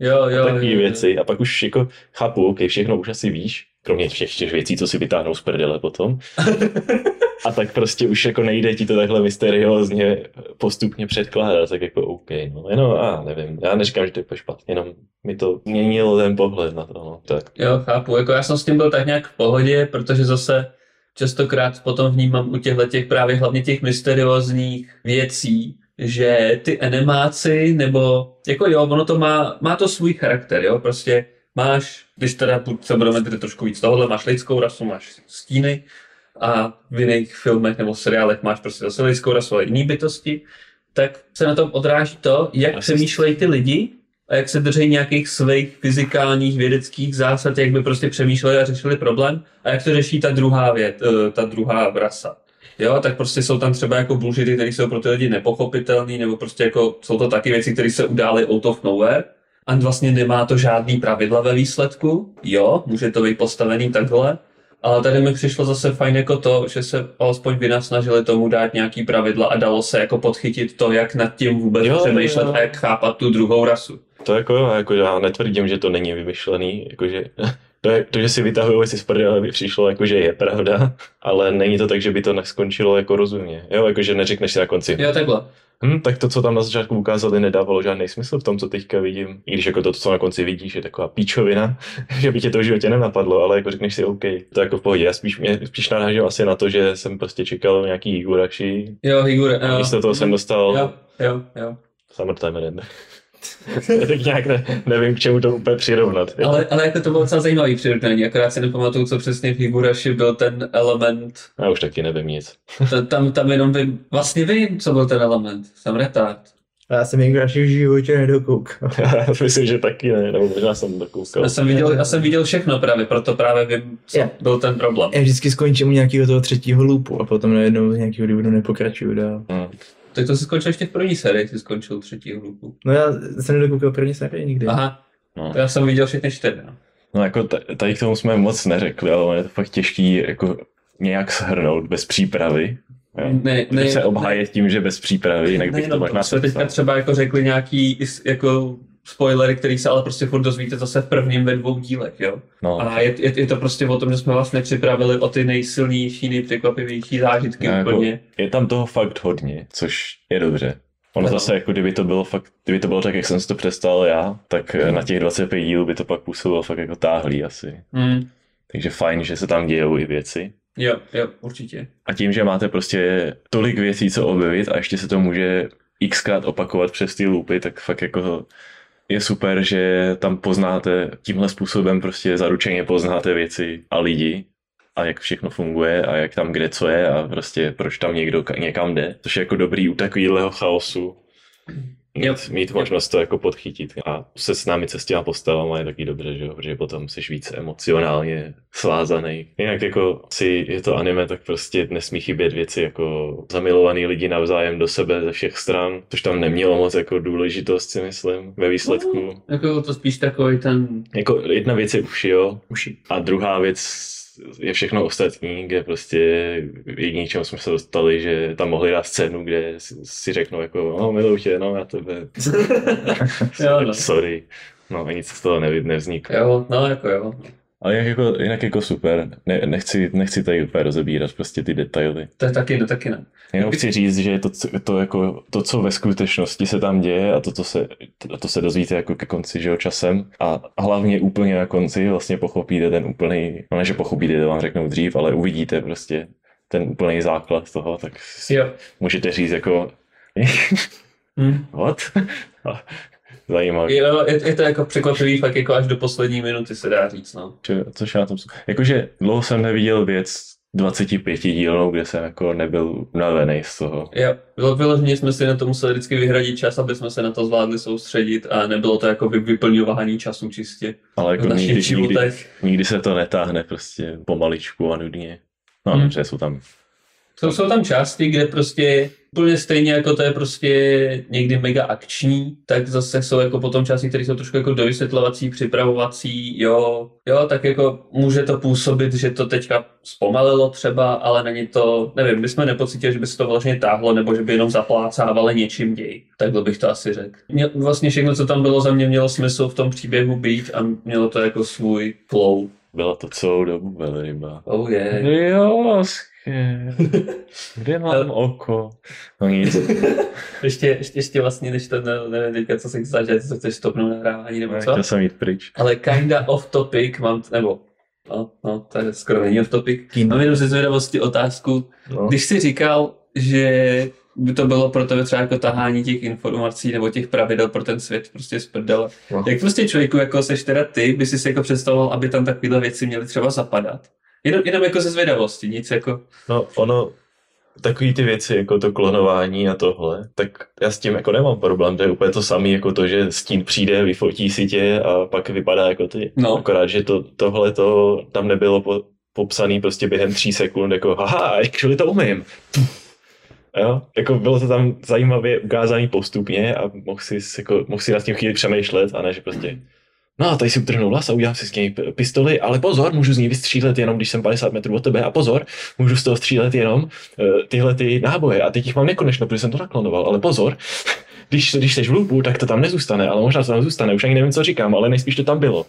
Jo, *laughs* jo, Takové jo, jo. věci. A pak už jako chápu, ok, všechno už asi víš, kromě všech těch věcí, co si vytáhnou z prdele potom. A tak prostě už jako nejde ti to takhle mysteriózně postupně předkládat, tak jako OK, no, jenom, a nevím, já neříkám, že to je špatně, jenom mi to měnilo ten pohled na to, no, tak. Jo, chápu. Jako já jsem s tím byl tak nějak v pohodě, protože zase častokrát potom vnímám u těchto těch právě hlavně těch mysteriózních věcí, že ty animáci, nebo jako jo, ono to má, má to svůj charakter, jo, prostě máš, když teda se budeme tedy trošku víc tohohle, máš lidskou rasu, máš stíny a v jiných filmech nebo seriálech máš prostě zase lidskou rasu, ale jiný bytosti, tak se na tom odráží to, jak Asi- přemýšlejí ty lidi a jak se drží nějakých svých fyzikálních vědeckých zásad, jak by prostě přemýšleli a řešili problém a jak to řeší ta druhá věc, eh, ta druhá rasa. Jo, tak prostě jsou tam třeba jako bullshity, které jsou pro ty lidi nepochopitelné, nebo prostě jako jsou to taky věci, které se udály out of nowhere. A vlastně nemá to žádný pravidla ve výsledku. Jo, může to být postavený takhle, ale tady mi přišlo zase fajn jako to, že se alespoň vynasnažili tomu dát nějaký pravidla a dalo se jako podchytit to, jak nad tím vůbec jo, přemýšlet jo. a jak chápat tu druhou rasu. To jako jo, jako já netvrdím, že to není vymyšlený, jakože to, je, to že si vytahují věci z prdele, by přišlo, jako, že je pravda, ale není to tak, že by to neskončilo jako rozumně. Jo, jakože neřekneš si na konci, Jo, takhle. hm, tak to, co tam na začátku ukázali, nedávalo žádný smysl v tom, co teďka vidím. I když jako to, co na konci vidíš, je taková píčovina, *laughs* že by tě to v životě nenapadlo, ale jako řekneš si OK, to je jako v pohodě. Já spíš, mě, spíš narážím asi na to, že jsem prostě čekal nějaký Higurashi, Jo, jo. místo toho jsem dostal Jo, jo, jo. Summertime Red. *laughs* tak nějak ne, nevím, k čemu to úplně přirovnat. Ale, ale jako to bylo docela zajímavý přirovnání, akorát si nepamatuju, co přesně v Higurashi byl ten element. Já už taky nevím nic. Ta- Tam, tam jenom vím, vlastně vím, co byl ten element. Jsem retard. Já jsem Higurashi v životě nedokoukal. *laughs* Já myslím, že taky ne, nebo možná jsem dokoukal. Já jsem viděl, já jsem viděl všechno právě, proto právě vím, co Je. byl ten problém. Já vždycky skončím u nějakého toho třetího loopu a potom najednou z nějakého důvodu nepokračuju dál. Hmm. Tak to jsi skončil ještě v první sérii, jsi skončil třetí hluku. No já jsem nedokoukal první sérii nikdy. Aha, No. to já jsem viděl všechny čtyři. no. no jako t- tady k tomu jsme moc neřekli, ale je to fakt těžký jako nějak shrnout bez přípravy. Jo. Ne, Ne, se obhájet tím, že bez přípravy, jinak bych to možná jsme teďka třeba jako řekli nějaký jako spoilery, který se ale prostě furt dozvíte zase v prvním ve dvou dílech, jo. No, A je, je, je to prostě o tom, že jsme vlastně připravili o ty nejsilnější, nejpřekvapivější zážitky No, jako- úplně. je tam toho fakt hodně, což je dobře. Ono Ano. zase, jako kdyby to bylo fakt, kdyby to bylo tak, jak jsem si to představil já, tak eh, na těch 25 dílů by to pak působilo fakt jako táhlý asi. Hmm. Takže fajn, že se tam dějou i věci. Jo, jo, určitě. A tím, že máte prostě tolik věcí, co objevit a ještě se to může xkrát opakovat přes ty loopy, tak fakt jako je super, že tam poznáte tímhle způsobem prostě zaručeně poznáte věci a lidi a jak všechno funguje a jak tam kde co je a prostě proč tam někdo ka- někam jde. Což je jako dobrý u takového chaosu mít, mít možnost to jako podchytit a se s námi se s těma postavama je taky dobře, že jo, protože potom jsi víc emocionálně svázaný. Jinak jako si je to anime, tak prostě nesmí chybět věci jako zamilovaný lidi navzájem do sebe ze všech stran, což tam nemělo moc jako důležitost si myslím ve výsledku. Jako to spíš takový ten... Jako jedna věc je uši, jo, Uši. a druhá věc je všechno ostatní, kde prostě jediný, čemu jsme se dostali, že tam mohli dát scénu, kde si, řeknou jako, no miluji tě, no já tebe, *laughs* Jo, no. sorry. No a nic z toho nevzniklo. Jo, no jako jo. Ale jinak jako, jinak jako super, ne, nechci, nechci tady úplně rozebírat prostě ty detaily. To je taky, no taky ne. Jenom chci říct, že to, to, jako, to, co ve skutečnosti se tam děje a to, co se, to, to se dozvíte jako ke konci, že jo, časem a hlavně úplně na konci vlastně pochopíte ten úplný, no ne, že pochopíte, to vám řeknou dřív, ale uvidíte prostě ten úplný základ toho, tak Jo. můžete říct jako *laughs* Hm. what? *laughs* Zajímavý. Jo, je, je, to jako překvapivý, fakt jako až do poslední minuty se dá říct, no. Či- Což já tom... Jakože dlouho jsem neviděl věc, 25 dílnou, kde jsem jako nebyl unavený z toho. Jo, bylo vyloženě jsme si na to museli vždycky vyhradit čas, aby jsme se na to zvládli soustředit a nebylo to jako vy- vyplňování času čistě Ale v jako našich nikdy, nikdy, životech. nikdy, se to netáhne prostě pomaličku a nudně. No, Hmm. dobře, jsou tam Jsou, jsou tam části, kde prostě úplně stejně jako to je prostě někdy mega akční, tak zase jsou jako potom části, které jsou trošku jako dovysvětlovací, připravovací, jo, jo, tak jako může to působit, že to teďka zpomalilo třeba, ale není to, nevím, my jsme nepocítili, že by se to vlastně táhlo, nebo že by jenom zaplácávali něčím děj. Takhle bych to asi řekl. Mě, vlastně všechno, co tam bylo za mě, mělo smysl v tom příběhu být a mělo to jako svůj flow. Byla to celou dobu velryba. Oh yeah. Jo, Kde *laughs* mám oko? No nic. *laughs* Ještě, ještě, ještě vlastně, než to, ne- nevím teďka, co se chce že co chceš stopnout nahrávání nebo co? Chtěl jsem jít pryč. Ale kinda off topic mám, nebo, no, no, to je skoro není off topic. Mám jenom ze zvědavosti otázku. No. Když jsi říkal, že by to bylo pro tebe třeba jako tahání těch informací nebo těch pravidel pro ten svět prostě z prdele. No. Jak prostě člověku, jako seš teda ty, by si si jako představoval, aby tam takovéhle věci měly třeba zapadat? Jenom, jenom jako ze zvědavosti, nic jako... No, ono, takový ty věci, jako to klonování a tohle, tak já s tím jako nemám problém, to je úplně to samé, jako to, že stín přijde, vyfotí si tě a pak vypadá jako ty. No. Akorát, že to, tohle to tam nebylo po, popsaný prostě během tří sekund, jako haha, actually to umím. *laughs* Jo, jako bylo to tam zajímavě ukázaný postupně a mohl si, jako, mohl si nad tím chvíli přemýšlet a ne, že prostě No a tady si utrhnu vlas a udělám si s něj pistoli, ale pozor, můžu z ní vystřílet jenom, když jsem 50 metrů od tebe. A pozor, můžu z toho střílet jenom uh, tyhle ty náboje. A teď jich mám nekonečno, protože jsem to naklonoval, ale pozor, *laughs* když, když jsi v lupu, tak to tam nezůstane, ale možná to tam zůstane, už ani nevím, co říkám, ale nejspíš to tam bylo.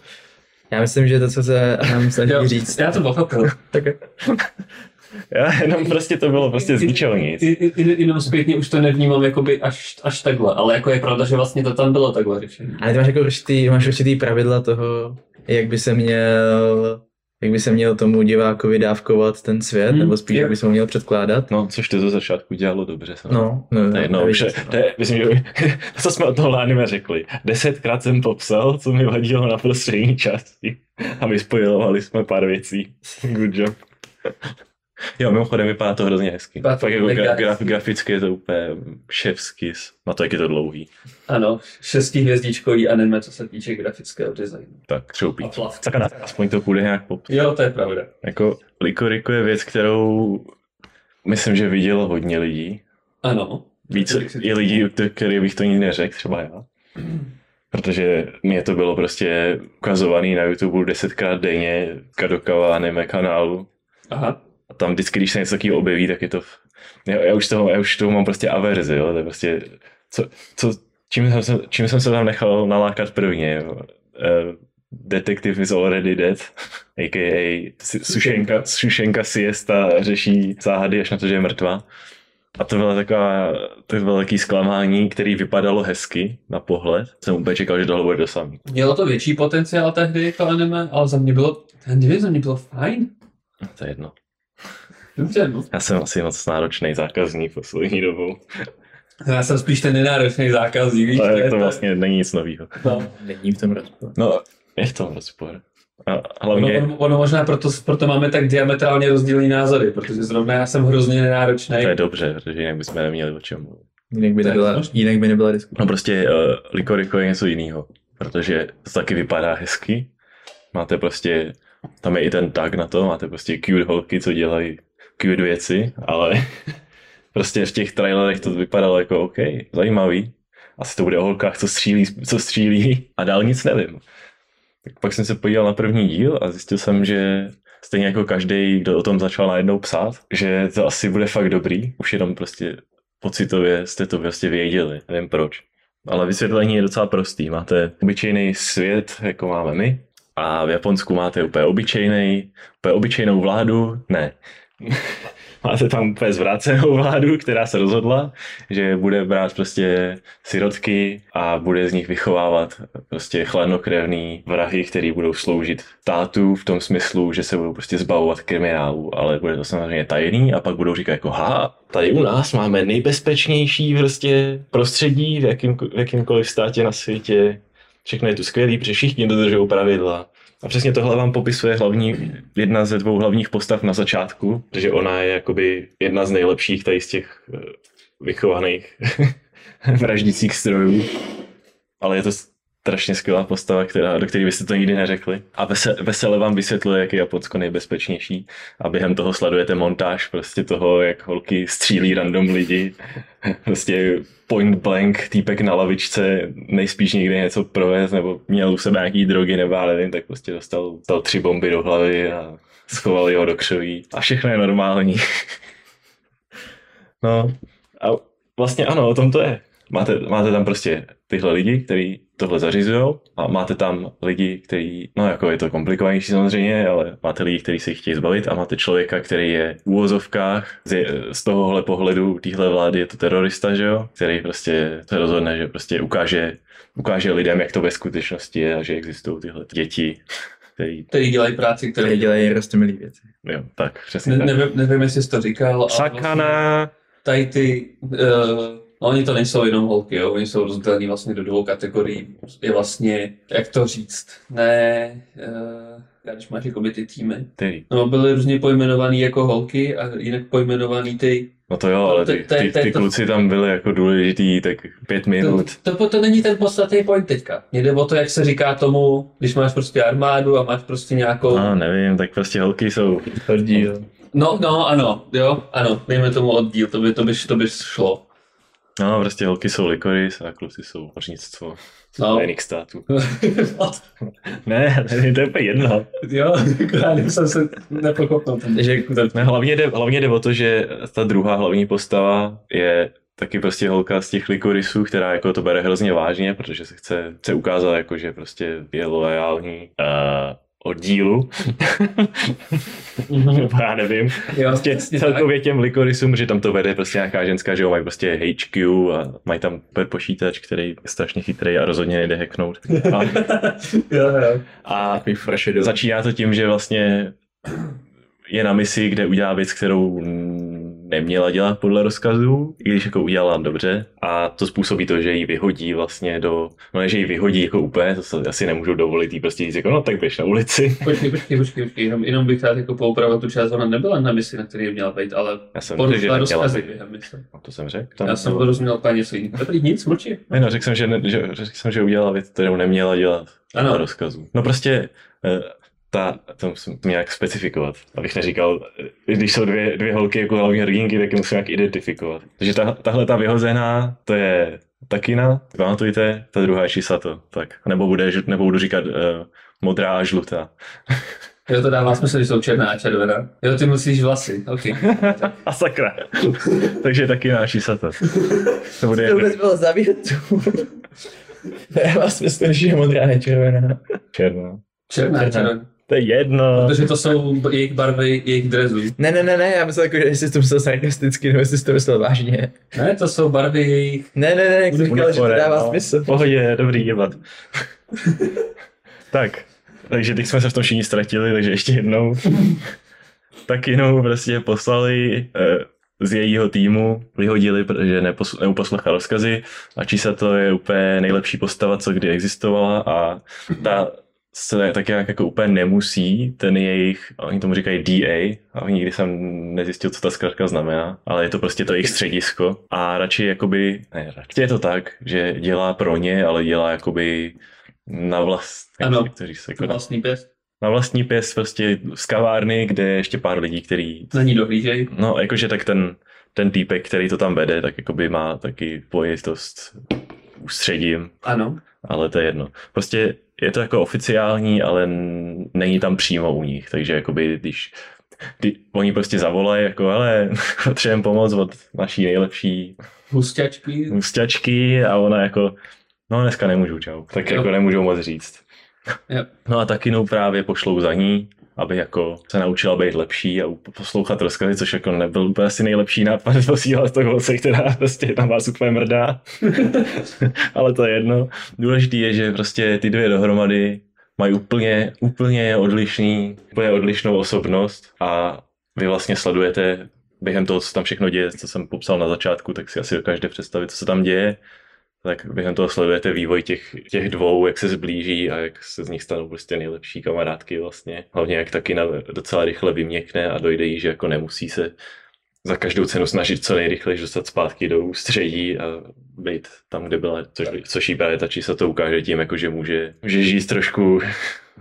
Já myslím, že to, co se nám snaží Jo, říct, já to pochopil. *laughs* tak Já jenom prostě to bylo prostě z ničeho nic. I- i- i- Jenom zpětně už to nevnímám jakoby až, až takhle, ale jako je pravda, že vlastně to tam bylo takhle řešení. Ale ty máš jako určitý, máš určitý pravidla toho, jak by se měl, jak by se měl tomu divákovi dávkovat ten svět, Hmm, nebo spíš, jak by se ho měl předkládat. No, což to ze začátku dělalo dobře. jsem- No, no, To je jedno, no, už, je- to je, myslím, že *laughs* co jsme od toho anime řekli. Desetkrát jsem popsal, co mi vadilo na prostřední části a vyspojovali jsme pár věcí. Good job. Jo, mimochodem vypadá to hrozně hezky. Fakt jako mega gra, graficky je to úplně šefský. Na to, jak je to dlouhý. Ano, šestihvězdičkový anime, co se týče grafického designu. Tak třoupí. A plavky. Tak a aspoň to půjde nějak pop. Jo, to je pravda. Jako Licorico je věc, kterou myslím, že vidělo hodně lidí. Ano. Víc i lidí, který bych to nikdy neřekl, třeba já. *clears throat* Protože mě to bylo prostě ukazovaný na YouTube desetkrát denně, Kadokawa anime kanálu. Aha. Tam vždycky, když se něco takového objeví, tak je to... Já, já, už toho, já už toho mám prostě averzi, jo? To je prostě... Co, co, čím, jsem, se- čím jsem se tam nechal nalákat prvně, jo? Uh, Detective is already dead, *laughs* a.k.a. Si- Sušenka, Sušenka siesta řeší záhady až na to, že je mrtvá. A to byla taková, to bylo takové zklamání, který vypadalo hezky na pohled. Jsem úplně čekal, že tohle bude to samý. Mělo to větší potenciál tehdy, to anime, ale za mě bylo, já nevím, za mě bylo fajn. To je jedno. Dobře, no. Já jsem asi moc náročný zákazník poslední dobou. Já jsem spíš ten nenáročný zákazník, víš, Ale je to vlastně není nic nového. No. Není v tom rozpor. No, je v tom rozpor. A Ono, hlavně, ono, ono, možná proto, proto máme tak diametrálně rozdílný názory, protože zrovna já jsem hrozně nenáročný. to je dobře, protože jinak bychom neměli o čem mluvit. Jinak by To nebyla, možný. jinak by nebyla diskuse. No prostě uh, Licorico je něco jiného, protože to taky vypadá hezky. Máte prostě, tam je i ten tag na to, máte prostě cute holky, co dělají cute věci, ale *laughs* prostě v těch trailerech to vypadalo jako OK, zajímavý. Asi to bude o holkách, co střílí, co střílí a dál nic nevím. Tak pak jsem se podíval na první díl a zjistil jsem, že stejně jako každý, kdo o tom začal najednou psát, že to asi bude fakt dobrý, už jenom prostě pocitově jste to prostě věděli, nevím proč. Ale vysvětlení je docela prostý. Máte obyčejný svět, jako máme my, a v Japonsku máte úplně obyčejný, úplně obyčejnou vládu, ne. *laughs* máte tam úplně zvrácenou vládu, která se rozhodla, že bude brát prostě sirotky a bude z nich vychovávat prostě chladnokrevný vrahy, který budou sloužit státu v tom smyslu, že se budou prostě zbavovat kriminálů, ale bude to samozřejmě tajný a pak budou říkat jako ha, tady u nás máme nejbezpečnější prostě prostředí v, jakým, v jakýmkoliv státě na světě, všechno je tu skvělý, protože všichni dodržují pravidla. A přesně tohle vám popisuje hlavní, jedna ze dvou hlavních postav na začátku, protože ona je jakoby jedna z nejlepších tady z těch eh, vychovaných *laughs* vraždících strojů. Ale je to strašně skvělá postava, která, do které byste to nikdy neřekli. A vesele, vesele vám vysvětluje, jak je Japonsko nejbezpečnější. A během toho sledujete montáž prostě toho, jak holky střílí random lidi. *laughs* prostě point blank, týpek na lavičce, nejspíš někdy něco provést, nebo měl u sebe nějaký drogy, nebo já nevím, tak prostě dostal, dostal tři bomby do hlavy a schovali ho do křoví. A všechno je normální. *laughs* no a vlastně ano, o tom to je. Máte, máte tam prostě tyhle lidi, kteří tohle zařizují a máte tam lidi, kteří, no jako je to komplikovanější samozřejmě, ale máte lidi, kteří se chtějí zbavit a máte člověka, který je v úvozovkách z, z tohohle pohledu téhle vlády je to terorista, že jo, který prostě se rozhodne, že prostě ukáže, ukáže lidem, jak to ve skutečnosti je a že existují tyhle děti, který... Který dělají práci, které Který dělají rostomilý věci. Jo, tak, přesně Ne, tak. nevím, nevím, jestli jsi to říkal. ale Sakana! tady ty, uh, no oni to nejsou jenom holky, jo, oni jsou rozdělení vlastně do dvou kategorií. Je vlastně, jak to říct, ne, uh, já když máš jakoby ty týmy, Který? no byly různě pojmenovaný jako holky a jinak pojmenovaný ty, No to jo, ale ty, ty, ty kluci tam byli jako důležitý, tak pět minut. to, to, to není ten podstatný point teďka. Mně jde o to, jak se říká tomu, když máš prostě armádu a máš prostě nějakou... No, nevím, tak prostě holky jsou Oddíl. No, no, ano, jo, ano, dejme tomu oddíl, to by, to by, to by šlo. No, prostě holky jsou likoris a kluci jsou hořnictvo No. no. jiných států. *laughs* Ne, ne, to je úplně jedno. jo, já jsem se nepochopil. Ten. Takže Ne, hlavně, jde, hlavně jde o to, že ta druhá hlavní postava je taky prostě holka z těch likorisů, která jako to bere hrozně vážně, protože se chce, chce ukázat, jako, že prostě je loajální uh, oddílu. Nebo *laughs* já nevím. Jo, Prostě tak. celkově těm likorisům, že tam to vede prostě nějaká ženská, že jo, mají prostě HQ a mají tam super počítač, který je strašně chytrý a rozhodně nejde hacknout. A, *laughs* jo, jo. a začíná to tím, že vlastně je na misi, kde udělá věc, kterou neměla dělat podle rozkazů, i když jako udělala dobře a to způsobí to, že ji vyhodí vlastně do, no ne, že ji vyhodí jako úplně, to se asi nemůžu dovolit jí prostě říct jako no tak běž na ulici. *laughs* Počkej, počkej, počkej, počkej, jenom, jenom bych rád jako poupravil tu část, ona nebyla na misi, na který měla být, ale Já jsem řekl, že rozkazy během mise. No, to jsem řekl. Já jsem porozuměl paní svým. Dobrý, nic, mlčí. Ne, no, řekl jsem, že, ne, že, řekl jsem, že udělala věc, kterou neměla dělat Ano. rozkazu. No prostě eh, ta, to musím nějak specifikovat, abych neříkal, když jsou dvě, dvě holky jako hlavní hrdinky, tak je musím nějak identifikovat. Takže ta, tahle ta vyhozená, to je Takina, pamatujte, ta druhá je Shisato, tak. Nebo, bude, nebo budu říkat uh, modrá a žlutá. *laughs* Jo, to dává smysl, že jsou černá a červená. Jo, ty musíš vlasy, ok. *laughs* a sakra. Takže Takina a Shisato. To bude To vůbec bylo za větu. Nemá smysl, že je modrá, ne červená. černá. Černá, Černá. červená. To je jedno. Protože to jsou jejich barvy, jejich drezů. Ne, ne, ne, ne, já myslel, jako, že jestli jsi to myslel sarkasticky, nebo jestli jsi to myslel vážně. Ne, to jsou barvy jejich... Ne, ne, ne, jak jsi říkal, že to dává no. smysl. Pohodě, dobrý jebat. *laughs* tak, takže teď jsme se v tom všichni ztratili, takže ještě jednou. *laughs* tak jinou prostě poslali eh, z jejího týmu, vyhodili, protože nepos- neuposlechla rozkazy a Čísa to je úplně nejlepší postava, co kdy existovala a ta se tak nějak jako úplně nemusí, ten jejich, oni tomu říkají DA, a nikdy jsem nezjistil, co ta zkrátka znamená, ale je to prostě to jejich středisko a radši jakoby, ne, radši je to tak, že dělá pro ně, ale dělá jakoby na vlast, Ano. to říct, jako na, Vlastní pěst. na vlastní pěst prostě z kavárny, kde je ještě pár lidí, který, Na ní dohlížej. no jakože tak ten, ten týpek, který to tam vede, tak jakoby má taky pojitost ústředím, Ano. ale to je jedno. Prostě je to jako oficiální, ale není tam přímo u nich, takže jakoby když kdy, oni prostě zavolají jako, ale *laughs* potřebujeme pomoc od naší nejlepší Husťačky. husťačky a ona jako, no dneska nemůžu, čau. Tak Jo. jako nemůžou moc říct. Jo. No a taky no právě pošlou za ní, aby jako se naučila být lepší a poslouchat rozkazy, což jako nebyl úplně asi nejlepší nápad *laughs* posílat toho holce, která prostě tam vás úplně mrdá. *laughs* Ale to je jedno. Důležitý je, že prostě ty dvě dohromady mají úplně, úplně odlišný, úplně odlišnou osobnost a vy vlastně sledujete během toho, co tam všechno děje, co jsem popsal na začátku, tak si asi dokážete představit, co se tam děje. Tak během toho sledujete vývoj těch, těch dvou, jak se zblíží a jak se z nich stanou prostě nejlepší kamarádky vlastně. Hlavně jak taky na, docela rychle vyměkne a dojde jí, že jako nemusí se za každou cenu snažit co nejrychleji dostat zpátky do ústředí a být tam, kde byla, což, což jí právě ta se to ukáže tím, jako že může, může žít trošku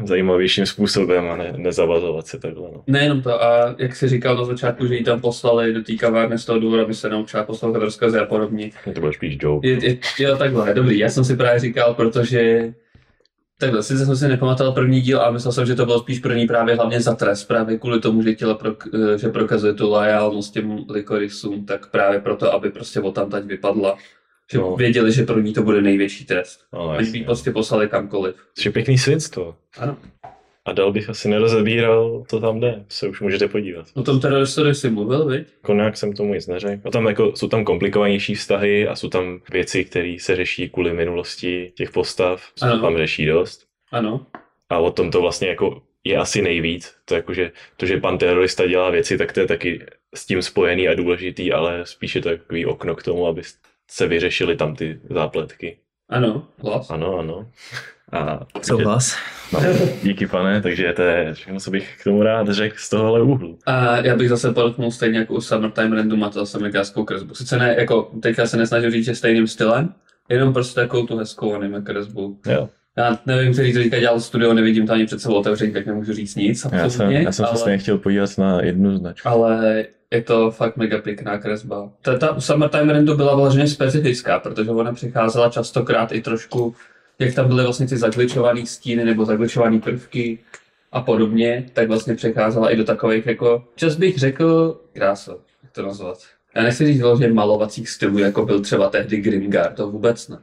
zajímavějším způsobem a ne, nezavazovat se takhle. No. Nejenom to, a jak jsi říkal na začátku, že ji tam poslali do té kavárny z toho důvodu, aby se naučila poslouchat rozkazy a podobně. To byl spíš joke. Je, je, jo, takhle, dobrý, já jsem si právě říkal, protože Takhle, sice jsem si nepamatoval první díl a myslel jsem, že to bylo spíš první právě hlavně za trest, právě kvůli tomu, že chtěla, pro, že prokazuje tu lojalnost těm likorisům, tak právě proto, aby prostě o tam vypadla. Že no. věděli, že pro ní to bude největší trest. No, Oni by prostě poslali kamkoliv. Což je pěkný svinstvo. Ano. A dál bych asi nerozebíral, co tam jde, se už můžete podívat. O tom teroristovi jsi mluvil, viď? Konak jsem tomu nic neřekl. A tam jako, jsou tam komplikovanější vztahy a jsou tam věci, které se řeší kvůli minulosti těch postav, co ano. tam řeší dost. Ano. A o tom to vlastně jako je asi nejvíc. To, jako, že, to, že pan terorista dělá věci, tak to je taky s tím spojený a důležitý, ale spíše to takový okno k tomu, aby se vyřešily tam ty zápletky. Ano, hlas. Ano, ano. *laughs* A, Souhlas. No, díky pane, takže to je všechno, co bych k tomu rád řekl z tohohle úhlu. A já bych zase podotknul stejně jako u Summertime Random a to zase megářskou kresbu. Sice ne, jako teďka se nesnažím říct, že stejným stylem, jenom prostě takovou tu hezkou anime kresbu. Jo. Já nevím, který to teďka dělal studio, nevidím to ani před sebou otevření, tak nemůžu říct nic. Já jsem, já jsem ale... se stejně chtěl podívat na jednu značku. Ale je to fakt mega pěkná kresba. Ta, ta Summertime Rendu byla vyloženě specifická, protože ona přicházela častokrát i trošku, jak tam byly vlastně ty zagličované stíny nebo zagličované prvky a podobně, tak vlastně přecházela i do takových jako, čas bych řekl, krása, jak to nazvat. Já nechci říct vyloženě malovacích stylů, jako byl třeba tehdy Grimgar, to vůbec ne.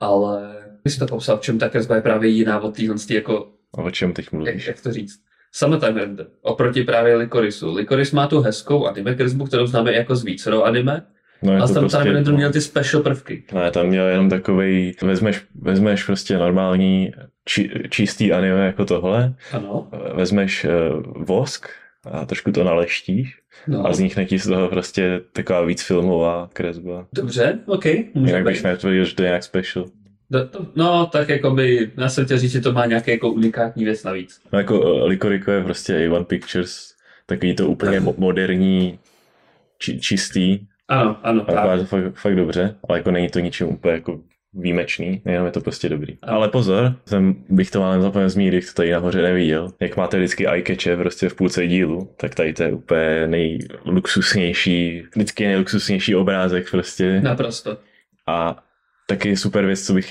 Ale bys to popsal, v čem ta kresba je právě jiná od téhle jako... A o čem teď mluvíš? Jak, jak to říct? Render, oproti právě Licorisu. Licoris má tu hezkou anime kresbu, kterou známe jako z vícero anime, No, a tam prostě, Render měl ty special prvky. Ne, tam měl jenom takový, vezmeš, vezmeš prostě normální či, čistý anime jako tohle, ano. vezmeš uh, vosk a trošku to naleštíš no. a vznikne ti z toho prostě taková víc filmová kresba. Dobře, ok. Jinak bych netvrdil, že to je nějak special. No, no, tak jako by, já jsem chtěl říct, že to má nějaký jako unikátní věc navíc. No jako Licorico je prostě A1 Pictures, takový to úplně moderní, či, čistý. Ano, ano. A to fakt, fakt dobře, ale jako není to ničím úplně jako výjimečný, jenom je to prostě dobrý. Ano. Ale pozor, jsem, bych to málem zapomněl zmínit, to tady nahoře neviděl. Jak máte vždycky eye prostě v půlce dílu, tak tady to je úplně nejluxusnější, vždycky nejluxusnější obrázek prostě. Naprosto. A Taky super věc, co bych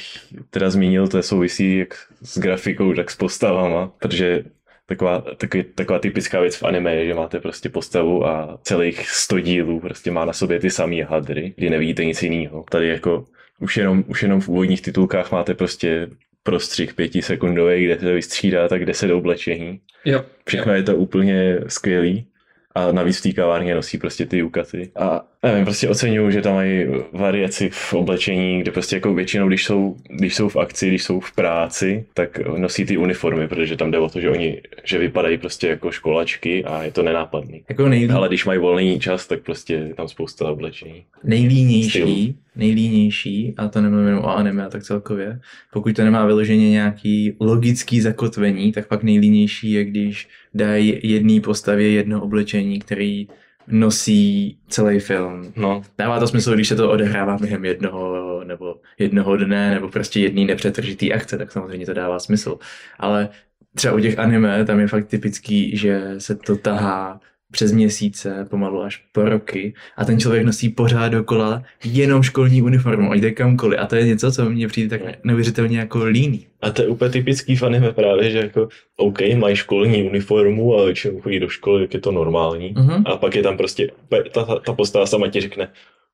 teda zmínil, to je souvisí jak s grafikou, tak s postavama, protože taková, takový, taková typická věc v anime je, že máte prostě postavu a celých 100 dílů prostě má na sobě ty samé hadry, kdy nevidíte nic jiného. Tady jako už jenom, už jenom v úvodních titulkách máte prostě prostřih pětisekundový, kde se vystřídá tak 10 oblečení. Jo. Všechno jo. je to úplně skvělý a navíc v té kavárně nosí prostě ty ukaty. A nevím, prostě oceňuju, že tam mají variaci v oblečení, kde prostě jako většinou, když jsou, když jsou v akci, když jsou v práci, tak nosí ty uniformy, protože tam jde o to, že oni, že vypadají prostě jako školačky a je to nenápadný. Jako nejlí... Ale když mají volný čas, tak prostě je tam spousta oblečení. Nejlínější, Styl. nejlínější, a to nemluvím jenom o anime, a tak celkově, pokud to nemá vyloženě nějaký logický zakotvení, tak pak nejlínější je, když dají jedné postavě jedno oblečení, který nosí celý film. No, dává to smysl, když se to odehrává během jednoho nebo jednoho dne, nebo prostě jedný nepřetržitý akce, tak samozřejmě to dává smysl. Ale třeba u těch anime tam je fakt typický, že se to tahá přes měsíce, pomalu až po roky a ten člověk nosí pořád dokola jenom školní uniformu, ať jde kamkoliv a to je něco, co mně přijde tak neuvěřitelně jako líný. A to je úplně typický v anime právě, že jako OK, mají školní uniformu a většinou chodí do školy, jak je to normální uh-huh. a pak je tam prostě, ta, ta, ta postava sama ti řekne,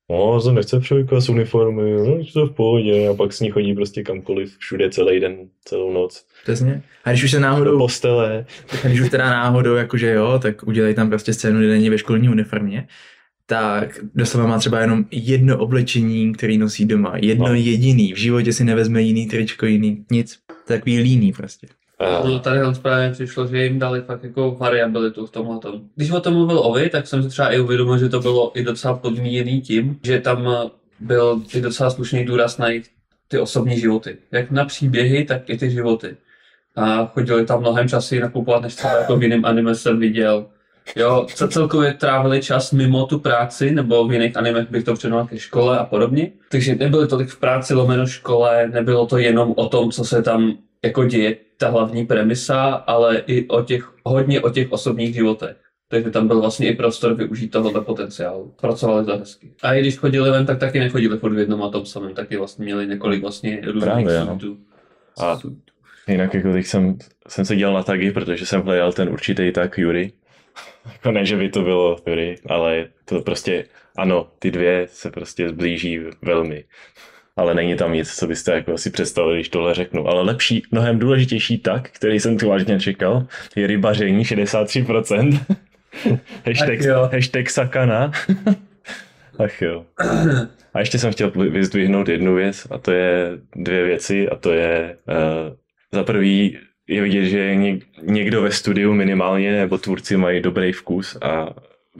No, to nechce člověka s uniformy, no, to v pohodě, a pak s ní chodí prostě kamkoliv, všude celý den, celou noc. Přesně. A když už se náhodou... Do postele. A když už teda náhodou, jakože jo, tak udělej tam prostě scénu, kde není ve školní uniformě, tak doslova má třeba jenom jedno oblečení, který nosí doma. Jedno no. jediný. V životě si nevezme jiný tričko, jiný nic. Takový líný prostě. Uh. No, tady právě přišlo, že jim dali fakt jako variabilitu v tomhle tom. Když o tom mluvil Ovi, tak jsem si třeba i uvědomil, že to bylo i docela podmíněný tím, že tam byl i docela slušný důraz na jejich ty osobní životy. Jak na příběhy, tak i ty životy. A chodili tam mnohem časy nakupovat, než třeba jako v jiném anime jsem viděl. Jo, co celkově trávili čas mimo tu práci, nebo v jiných animech bych to předal ke škole a podobně. Takže nebyly tolik v práci lomeno škole, nebylo to jenom o tom, co se tam jako děje, ta hlavní premisa, ale i o těch, hodně o těch osobních životech. Takže tam byl vlastně i prostor využít tohoto potenciálu. Pracovali to hezky. A i když chodili ven, tak taky nechodili furt v jednom a tom samém, taky vlastně měli několik vlastně různých Právě, suitů. A jinak jako teď jsem, jsem se dělal na tagy, protože jsem hledal ten určitý tag Yuri. *laughs* Jako ne, že by to bylo Yuri, ale to prostě, ano, ty dvě se prostě zblíží velmi. Ale není tam nic, co byste jako si představili, když tohle řeknu. Ale lepší, mnohem důležitější tak, který jsem tu vážně čekal, je rybaření 63%. *laughs* hashtag, hashtag sakana. *laughs* Ach jo. A ještě jsem chtěl vyzdvihnout jednu věc, a to je dvě věci, a to je uh, za prvý je vidět, že něk- někdo ve studiu minimálně, nebo tvůrci mají dobrý vkus a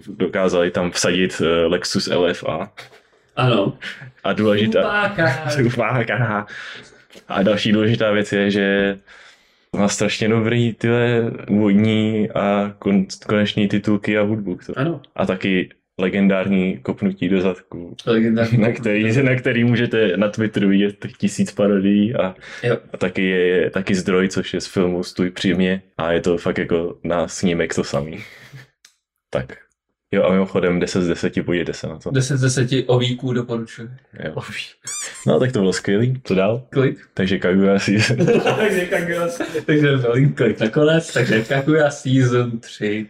dokázali tam vsadit uh, Lexus LFA. Ano. A důležitá... Upáka. *laughs* A další důležitá věc je, že má strašně dobrý tyhle úvodní a kon, koneční titulky a hudbu. Ano. A taky legendární kopnutí do zadku, Legendární. na který, na který můžete na Twitteru vidět tisíc parodií a, Jo. a taky je taky zdroj, což je z filmu Stůj při mě a je to fakt jako na snímek to samý. Tak. Jo a mimochodem 10 z 10, podívejte se na to. 10 z 10 ovíků doporučuji. Jo. No tak to bylo skvělý. Co dál? Klik. Takže Kaguya Season. *laughs* takže Kaguya, takže velký klik nakonec, takže Kaguya Season 3.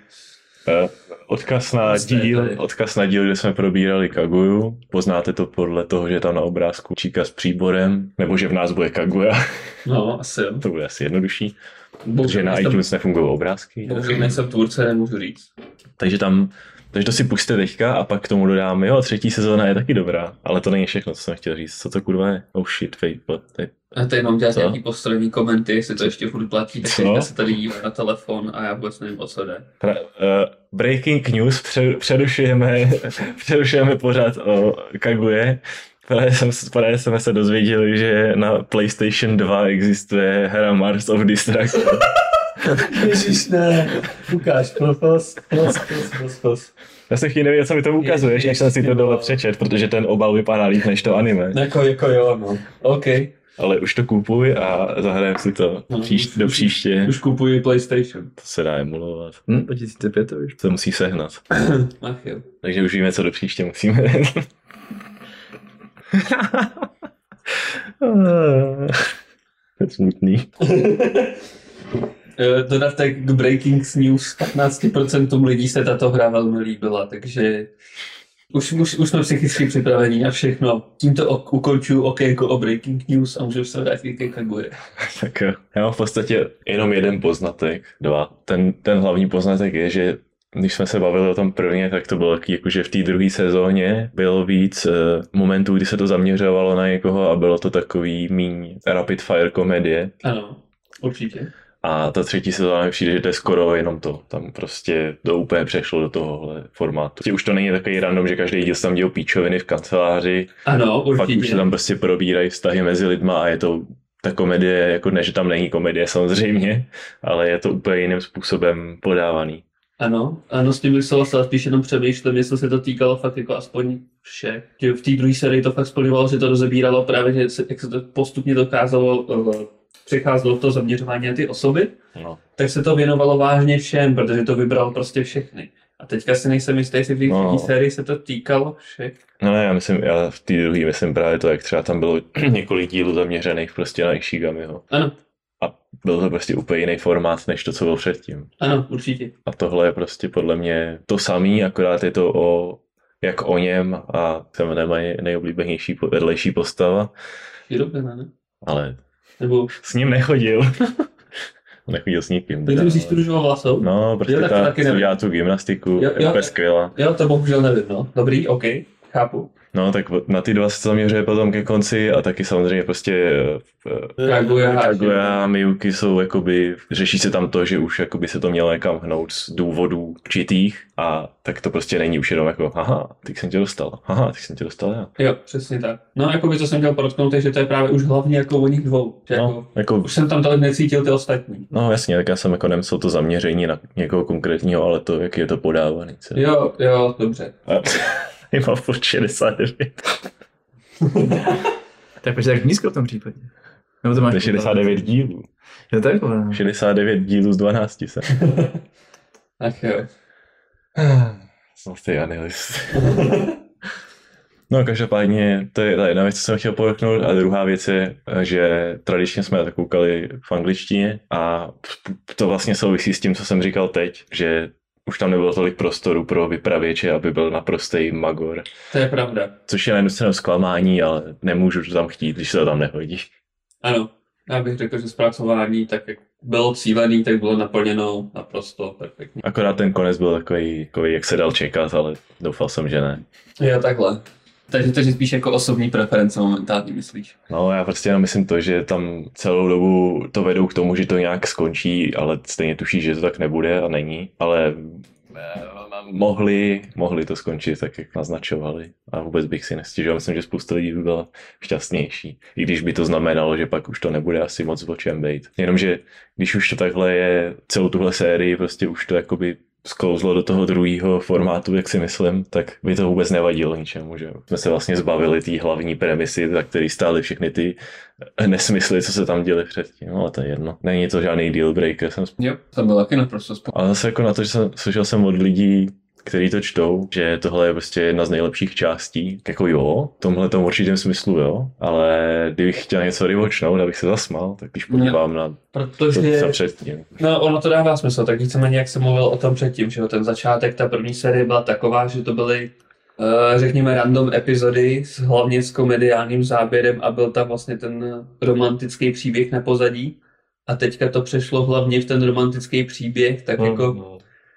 Eh, Odkaz na Vlastně díl, odkaz na díl, kde jsme probírali Kaguyu. Poznáte to podle toho, že tam na obrázku číka s příborem, nebo že v nás bude Kaguya. No, asi jo. to bude asi jednodušší, Bohužel na nejsem- iTunes nefungují obrázky. Bohužel nejsem tvůrce, nemůžu říct. Takže tam, takže to si puste teďka a pak k tomu dodám, jo, třetí sezóna je taky dobrá, ale to není všechno, co jsem chtěl říct. Co to kurva je? Oh shit, fake, to je A to jenom dělat Co? nějaký postranní komenty, jestli to ještě furt platí, tak teďka se tady dívám na telefon a já vůbec nevím, o co jde. Pra, uh, breaking news, pře- přerušujeme, *laughs* přerušujeme pořád o Kaguje. Právě, jsem, právě jsme se dozvěděli, že na PlayStation 2 existuje hra Mars of Destruction. *laughs* *laughs* Ježíš ne, ukáž, profos, profos, profos, profos. Já jsem chvíli nevěděl, co mi to ukazuješ, než jsem si to dole přečet, protože ten obal vypadá líp než to anime. Jako, jako jo, no. OK. Ale už to kupuj a zahrajeme si to No, příš, už- do příště. Už kupuji PlayStation. To se dá emulovat. Hm, 2005 to už. To musí sehnat. *clears throat* Ach jo. Takže už víme, co do příště musíme. *laughs* *laughs* to je smutný. Eh, Dodatek k Breaking News, 15% lidí se tato hra velmi líbila, takže už, už, už jsme psychicky připraveni na všechno. Tímto ok- ukončuju okénko o Breaking News a můžeme se vrátit ke Kagure. *laughs* Tak jo. Já mám v podstatě jenom jeden poznatek, dva. Ten, ten hlavní poznatek je, že když jsme se bavili o tom prvně, tak to bylo taky, jakože v té druhé sezóně bylo víc uh, momentů, kdy se to zaměřovalo na někoho a bylo to takový míň rapid fire komedie. Ano, určitě. A ta třetí sezóna mi přijde, že to je skoro jenom to. Tam prostě to úplně přešlo do tohohle formátu. Už to není takový random, že každý díl se tam dělou píčoviny v kanceláři, Ano, Určitě. Pak už se tam prostě probírají vztahy mezi lidma a je to ta komedie, jako ne, že tam není komedie samozřejmě, ale je to úplně jiným způsobem podávaný. Ano, ano, s tím bych souhlasil, spíš jenom přemýšlím, jestli se to týkalo fakt jako aspoň všech. V té druhé sérii to fakt splňovalo, že to rozebíralo právě, že se, jak se to postupně dokázalo, eh, přecházelo to zaměřování na ty osoby, No. tak se to věnovalo vážně všem, protože to vybral prostě všechny. A teďka si nejsem jistý, jestli v té No. sérii se to týkalo všech. no ne, já myslím, já v té druhé myslím právě to, jak třeba tam bylo *clears throat* několik dílů zaměřených prostě na Ishigamiho. Ano, A byl to prostě úplně jiný formát, než to, co bylo předtím. ano, určitě. A tohle je prostě podle mě to samý, akorát je to o jak o něm a jmenuje moje nejoblíbenější vedlejší postava, Je dobře, ne? ale Nebo, s ním nechodil. *laughs* nechodil s nikým. takže teda, jsi studoval vlasou? No, prostě ta, taky dělá tu gymnastiku, Jo, jo, skvělá. Jo, to bohužel nevím, no. Dobrý, OK. chápu. No, tak na ty dva se zaměřuje potom ke konci a taky samozřejmě prostě eh, Kaguya a Kaguya a Miyuki jsou jakoby, řeší se tam to, že už jakoby se to mělo někam hnout z důvodů určitých a tak to prostě není už jenom jako, haha, teď jsem tě dostal, haha, teď jsem tě dostal já. Jo, přesně tak. No, jako by to jsem chtěl podotknout, že to je právě už hlavně jako o nich dvou. Že jako, No, jako, už jsem tam tolik necítil ty ostatní. no jasně, tak já jsem jako nemyslel to zaměření na někoho konkrétního, ale to, jak je to podávaný. Co? Jo, jo, dobře. A, mám furt 69. *laughs* Tak proč tak nízko v tom případě? Nebo to máš To je 69 dílů. Jo, takhle. no. 69 dílů z 12 se. *laughs* Ach jo. *sighs* Jsem stejný analyst. *laughs* No, každopádně, to je ta jedna věc, co jsem chtěl podotknout. A druhá věc je, že tradičně jsme to koukali v angličtině a to vlastně souvisí s tím, co jsem říkal teď, že už tam nebylo tolik prostoru pro vypravěče, aby byl naprostý magor. To je pravda. Což je na jednu stranu zklamání, ale nemůžu to tam chtít, když se to tam nehodí. Ano. Já bych řekl, že zpracování, tak jak bylo cílený, tak bylo naplněno naprosto perfektně. Akorát ten konec byl takový, takový jak se dal čekat, ale doufal jsem, že ne. Jo, takhle. Takže to je spíš jako osobní preference momentálně, myslíš? No, já prostě jenom myslím to, že tam celou dobu to vedou k tomu, že to nějak skončí, ale stejně tuší, že to tak nebude a není. Ale eh, mohli, mohli to skončit tak, jak naznačovali. A vůbec bych si nestěžoval. Myslím, že spousta lidí by byla šťastnější. I když by to znamenalo, že pak už to nebude asi moc o čem být. Jenomže když už to takhle je, celou tuhle sérii, prostě už to jakoby sklouzlo do toho druhého formátu, jak si myslím, tak by to vůbec nevadilo ničemu, že. Jsme se vlastně zbavili té hlavní premisy, za který stály všechny ty nesmysly, co se tam děli předtím, no, ale to je jedno. Není to žádný deal breaker, jsem Jo, to bylo taky naprosto spolu. ale zase jako na to, že jsem, slyšel jsem od lidí, kteří to čtou, že tohle je prostě jedna z nejlepších částí. Jako jo, v tomhle tom určitém smyslu jo, ale kdybych chtěl něco rewatchnout, abych se zasmal, tak když podívám na to, Protože... co předtím. No, ono to dává smysl, tak víceméně jak jsem mluvil o tom předtím, že jo, ten začátek, ta první série byla taková, že to byly, uh, řekněme, random epizody, s, hlavně s komediálním záběrem a byl tam vlastně ten romantický příběh na pozadí. A teďka to přešlo hlavně v ten romantický příběh, tak No, jako, no.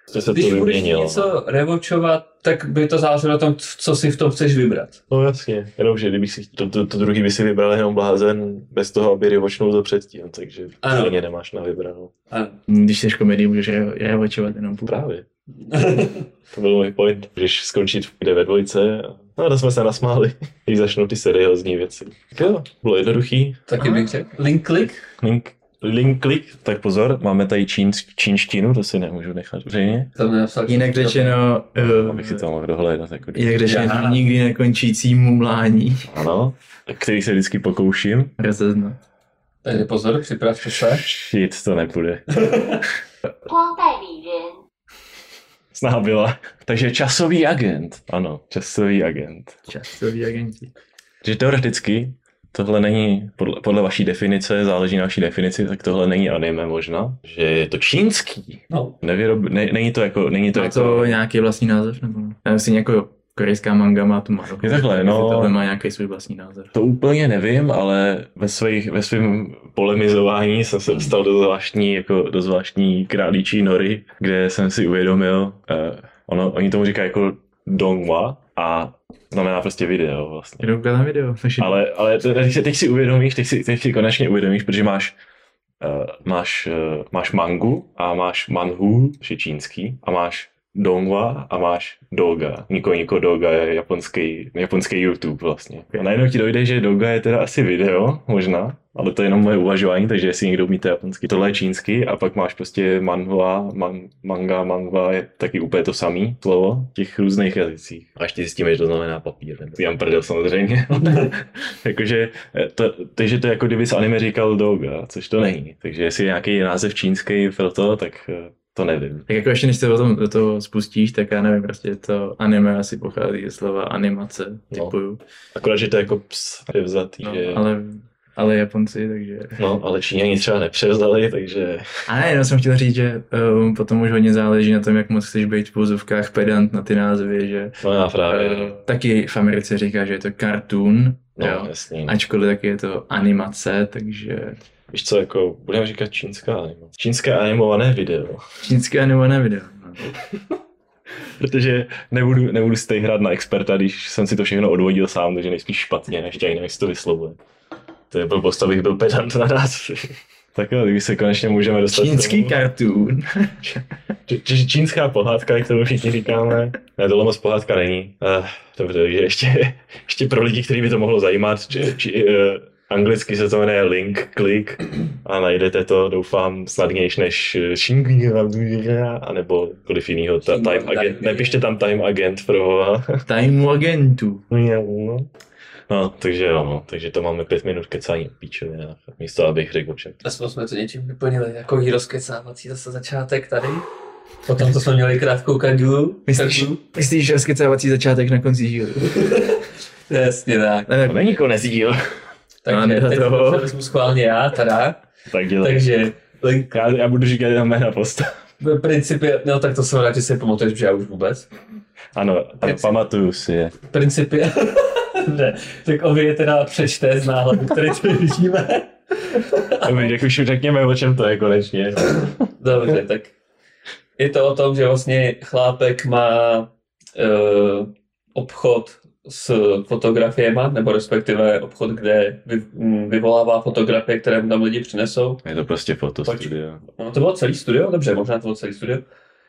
Se když to budeš něco rewatchovat, tak by to záleželo na tom, co si v tom chceš vybrat. No jasně, jenom že kdybych si, to, to, to druhý by si vybral jenom blázen bez toho, aby rewatchnul to předtím, takže Ano. stejně nemáš na vybranou. Ano. Když jsi komedii, můžeš re- revačovat jenom půl. Právě. *laughs* To byl můj point. Můžeš skončit kde ve dvojce. a- No a to jsme se nasmáli, *laughs* když začnou ty seriózní věci. Tak jo, bylo jednoduchý. Taky bych řekl. Link click? Link, link tak pozor, máme tady čínsk, čínštinu, to si nemůžu nechat veřejně. Jinak řečeno, eh, abych si to mohl dohledat. Jako jinak řečeno, nikdy nekončící mumlání. Ano, který se vždycky pokouším. Rozeznat. Takže pozor, připravte se. Shit, to nebude. Snaha byla. Takže časový agent. Ano, časový agent. Časový agenti. Že teoreticky tohle není, podle, podle vaší definice, záleží na vaší definici, tak tohle není anime možná, že je to čínský. No, Nevyrob, ne, není to jako, není to Má jako, to nějaký vlastní název? Nebo ne? Já myslím, jako korejská manga má tu Maru. Je takhle, no. Tohle má nějaký svůj vlastní název. to úplně nevím, ale ve, svých, ve svém polemizování jsem se dostal do zvláštní, jako do zvláštní králíčí nory, kde jsem si uvědomil, uh, ono, oni tomu říkají jako dongwa a znamená prostě video vlastně. Koukat na video. *laughs* takže- Ale, ale te- teď, si- teď si uvědomíš, teď si, teď si konečně uvědomíš, protože máš, uh, máš, uh, máš mangu a máš manhu, což je čínský, a máš dongwa a máš doga. Niko Niko doga je japonský, japonský YouTube vlastně. A najednou ti dojde, že doga je teda asi video, možná, ale to je jenom moje uvažování, takže jestli někdo umíte japonský, tohle je čínský a pak máš prostě manhua, man, manga, mangwa je taky úplně to samý slovo v těch různých jazycích. A ještě zjistíme, že to znamená papír. Nebo Jan prdel samozřejmě. *laughs* Jakože, eh, to, takže to je jako kdyby z anime říkal doga, což to není. Takže jestli je nějaký název čínský pro to, tak eh, to nevím. Tak jako ještě než se o tom do toho spustíš, tak já nevím, prostě to anime asi pochází ze slova animace, No. typuju. Akorát, že to je jako ps převzatý, No, že... ale, ale Japonci, takže... No, ale Číňani třeba nepřevzali, takže... A ne, jenom jsem chtěl říct, že um, potom už hodně záleží na tom, jak moc chceš být v pouzovkách pedant na ty názvy, že No já právě... uh, taky v Americe říká, že je to cartoon, no, jo. jasný. Ačkoliv taky je to animace, takže Víš co, jako, budeme říkat čínská animace. Čínské animované video. čínské animované video. No. *laughs* Protože nebudu, nebudu si tady hrát na experta, když jsem si to všechno odvodil sám, takže nejspíš špatně, než ani nevím, to vyslovuje. To je blbost, abych byl pedant na nás. *laughs* tak jo, kdyby se konečně můžeme dostat. Čínský tomu. cartoon. Č- č- čínská pohádka, jak to všichni říkáme. Ne, tohle moc pohádka není. Uh, dobře, takže ještě, ještě pro lidi, který by to mohlo zajímat, či, či, uh, anglicky se to jmenuje Link Click a najdete to, doufám, snadnější než a nebo kolik jinýho, ta, Time Agent. Nepište tam Time Agent pro Time agentu. No, takže jo, no, takže to máme pět minut kecání o píčově, místo abych řekl o čem. Aspoň jsme to něčím vyplnili, jako rozkecávací zase začátek tady. Potom to jsme měli krátkou kadu. Myslíš, kadu. myslíš rozkecávací začátek na konci dílu? Jasně *laughs* tak. Ne, To není konec díl. No, Takže ne, teď to vezmu schválně já, teda. Tak dělej. Takže link Já, já budu říkat jenom jména postav. v principě, no tak to jsem rád, že si pamatuješ, že já už vůbec. Ano, ano pamatuju si je. V principě, *laughs* ne, tak Ovi je teda přečte z náhledu, který tady vidíme. Dobrý, tak už řekněme, o čem to je konečně. Dobře, tak je to o tom, že vlastně chlápek má uh, obchod s fotografiemi, nebo respektive obchod, kde vy, m, vyvolává fotografie, které mu tam lidi přinesou. Je to prostě fotostudio. No, to bylo celý studio, dobře, možná to bylo celý studio.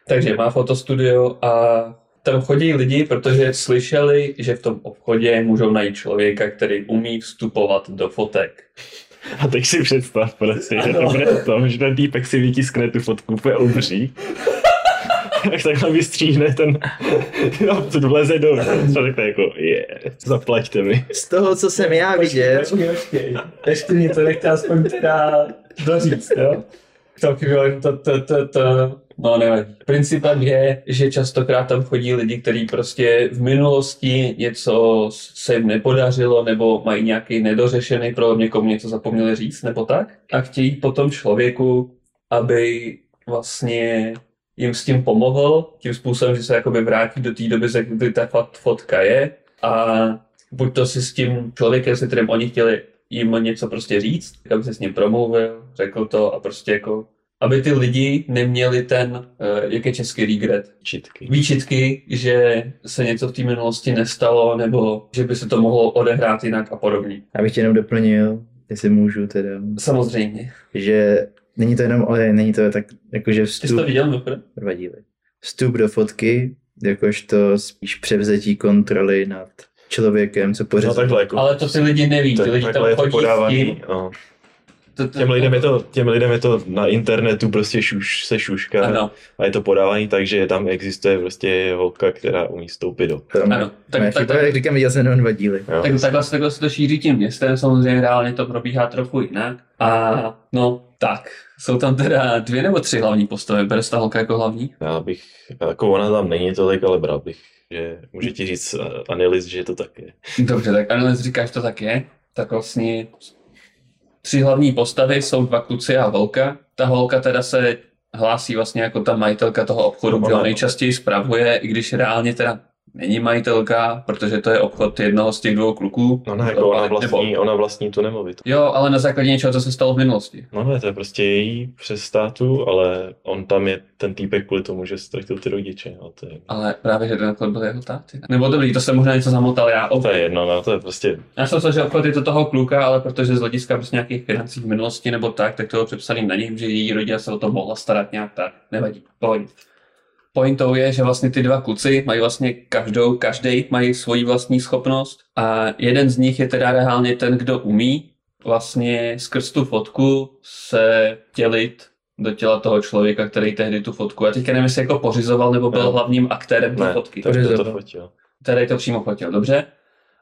Takže má fotostudio a tam chodí lidi, protože slyšeli, že v tom obchodě můžou najít člověka, který umí vstupovat do fotek. A teď si představ prostě, že to bude o tom, že ten týpek si vytiskne tu fotku úplně obří. Jak takhle vystříhne ten, *laughs* no, to vleze do, co řekne jako, je, zaplaťte mi. Z toho, co jsem já viděl, Počkej, počkej. Ještě mě to nechte aspoň teda doříct, jo? To, to, to, to, to, no nevadí. Principem je, že častokrát tam chodí lidi, kteří prostě v minulosti něco se jim nepodařilo, nebo mají nějaký nedořešený problém, někomu něco zapomněli říct, nebo tak. A chtějí potom člověku, aby vlastně jim s tím pomohl, tím způsobem, že se jakoby vrátí do té doby, ze kdy ta fot- fotka je a buď to si s tím člověkem, se kterým oni chtěli jim něco prostě říct, aby se s ním promluvil, řekl to a prostě jako, aby ty lidi neměli ten, eh, jak je český regret, Čitky. výčitky, že se něco v té minulosti nestalo, nebo že by se to mohlo odehrát jinak a podobně. abych tě jenom doplnil, jestli můžu teda, Samozřejmě. že není to jenom, ale není to tak, jakože Ty jsi to vstup, viděl, mimochodem? dva díly. Vstup do fotky, jakožto spíš převzetí kontroly nad člověkem, co No pořád. takhle jako, Ale to ty lidi neví, ty tak, lidi tam je to chodí s tím. no. To- to- Těm lidem je to, těm lidem je to na internetu prostě šuš, se šuška Ano, a je to podávaný tak, že tam existuje prostě holka, která umí stoupit do. To ano. tak, Tak, tak, tak, jak říkám, jsem jenom dva díly. Jo. tak, takhle, se- takhle se to šíří tím městem, samozřejmě reálně to probíhá trochu jinak. A no, tak, jsou tam teda dvě nebo tři hlavní postavy, bere se ta holka jako hlavní? Já bych, jako ona tam není tolik, ale bral bych, že může ti říct uh, Annelies, že to tak je. Dobře, tak analýz říkáš, to tak je. Tak vlastně tři hlavní postavy jsou dva kluci a holka. Ta holka teda se hlásí vlastně jako ta majitelka toho obchodu, Ona- kde ho nejčastěji spravuje, i když reálně teda není majitelka, protože to je obchod jednoho z těch dvou kluků. No ne, jako ona Nebo- vlastní, ona vlastní tu nemovitost. Jo, ale na základě něčeho, co se stalo v minulosti. No ne, to je prostě její přes státu, ale on tam je ten týpek kvůli tomu, že ztratil ty rodiče. No, to, je, Ale právě, že ten obchod byl jeho táty. Nebo dobrý, to jsem možná něco zamotal já. to je jedno, no, to je prostě, Já jsem myslel, že obchod je to toho kluka, ale protože z hlediska prostě nějakých financí v minulosti nebo tak, tak to bylo přepsaný na něj, že její rodina se o to mohla starat nějak tak. Nevadí, pohodě. Pointou je, že vlastně ty dva kluci mají vlastně každou, každý mají svoji vlastní schopnost a jeden z nich je teda reálně ten, kdo umí vlastně skrz tu fotku se tělit do těla toho člověka, který tehdy tu fotku, já teďka nevím, jestli jako pořizoval nebo byl Ne. hlavním aktérem té fotky. to, to, to fotil. Který to přímo fotil, dobře?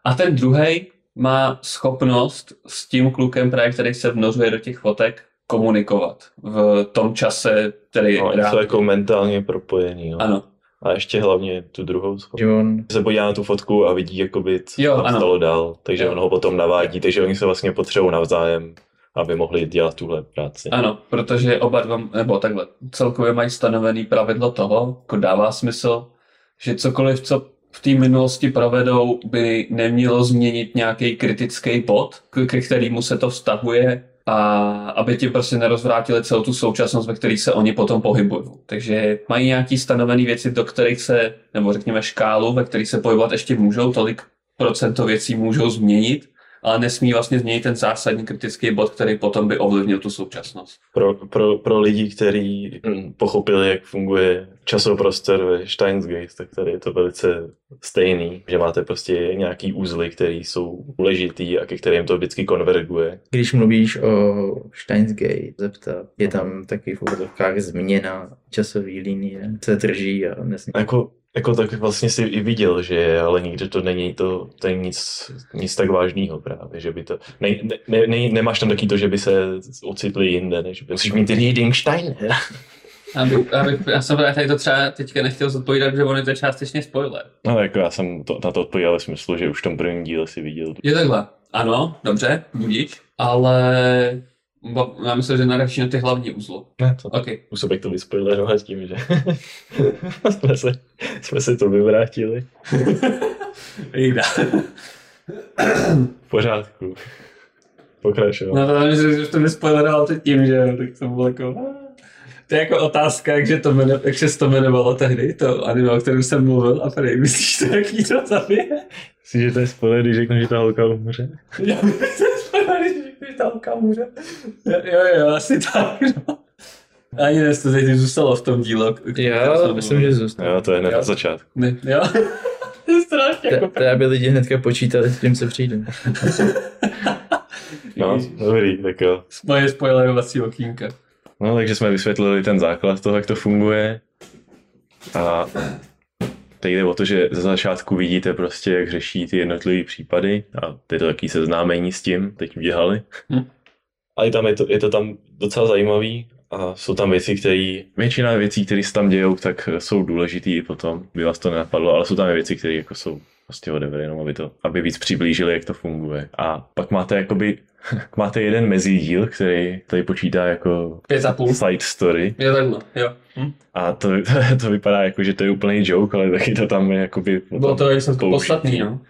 A ten druhý má schopnost s tím klukem, právě který se vnořuje do těch fotek, komunikovat v tom čase, který No, je jsou jako mentálně propojený, no. Ano, A ještě hlavně tu druhou schopnost. Že on, Se podívá na tu fotku a vidí, jakoby, co Jo, tam ano. stalo dál, takže Jo. on ho potom navádí, takže oni se vlastně potřebují navzájem, aby mohli dělat tuhle práci. ano, protože oba dva, nebo takhle, celkově mají stanovený pravidlo toho, jako dává smysl, že cokoliv, co v té minulosti provedou, by nemělo změnit nějaký kritický bod, k- ke kterému se to vztahuje a aby ti prostě nerozvrátili celou tu současnost, ve které se oni potom pohybují. Takže mají nějaký stanovené věci, do kterých se, nebo řekněme škálu, ve kterých se pohybovat ještě můžou, tolik procento věcí můžou změnit, ale nesmí vlastně změnit ten zásadní kritický bod, který potom by ovlivnil tu současnost. Pro, pro, pro lidi, kteří hm, pochopili, jak funguje časoprostor ve Steins Gate, tak tady je to velice stejný, že máte prostě nějaký úzly, které jsou důležitý a ke kterým to vždycky konverguje. Když mluvíš o Steins Gate, zeptat, je tam taky v úvodovkách změna časové linie, se drží a nesmí. Jako, jako tak vlastně si i viděl, že je, ale nikde to není to, to je nic, nic tak vážného právě, že by to, ne, ne, ne, nemáš tam taky to, že by se ocitli jinde, než by musíš mít reading Stein. Aby, aby, já jsem tady to třeba teďka nechtěl zodpovídat, že on je to částečně spoiler. No jako já jsem to, na to odpověděl v smyslu, že už v tom prvním díle si viděl. Je takhle. Ano, dobře, budíš, ale já myslím, že nadáš na ty hlavní uzly. Ne, to OK. Musel bych to vyspoilerovat tím, že *laughs* jsme, se, jsme se to vyvrátili. *laughs* Jde. V pořádku. Pokračovat. No to že už to vyspoileroval teď tím, že jo, tak to bylo jako... To je jako otázka, jak, že to jmenu, jak se to jmenovalo tehdy, to anime, o kterém jsem mluvil, a tady myslíš to, jaký to zabije? Myslíš, že to je spoiler, když řeknu, že ta holka umře? Já myslím, že spoiler, když řekneš, ta holka umře. Jo, jo, jo, asi tak, no. Ani ne, to teď zůstalo v tom díle. Já jsem myslím, že zůstane. Jo, to je hned Jo. na začátku. Ne, jo. *laughs* To je strašně jako... To, to aby lidi hnedka počítali, s tím se přijde. No, dobrý, tak jo. Moje spoilerovací okýnka. No, takže jsme vysvětlili ten základ toho, jak to funguje. A teď jde o to, že ze začátku vidíte prostě, jak řeší ty jednotlivé případy a ty to taky seznámení s tím teď udělali. Hm. Ale tam je to, je to tam docela zajímavý a jsou tam věci, které, většina věcí, které se tam dějou, tak jsou důležitý i potom, by vás to nenapadlo, ale jsou tam i věci, které jako jsou prostě whatever, jenom aby to, aby víc přiblížili, jak to funguje. A pak máte jakoby, *laughs* máte jeden mezidíl, který tady počítá jako Pět a půl. side story Jo, takhle, jo. Hm? a to, *laughs* to vypadá jako, že to je úplný joke, ale taky to tam je jakoby... Bylo to, jak jsem to podstatný, no.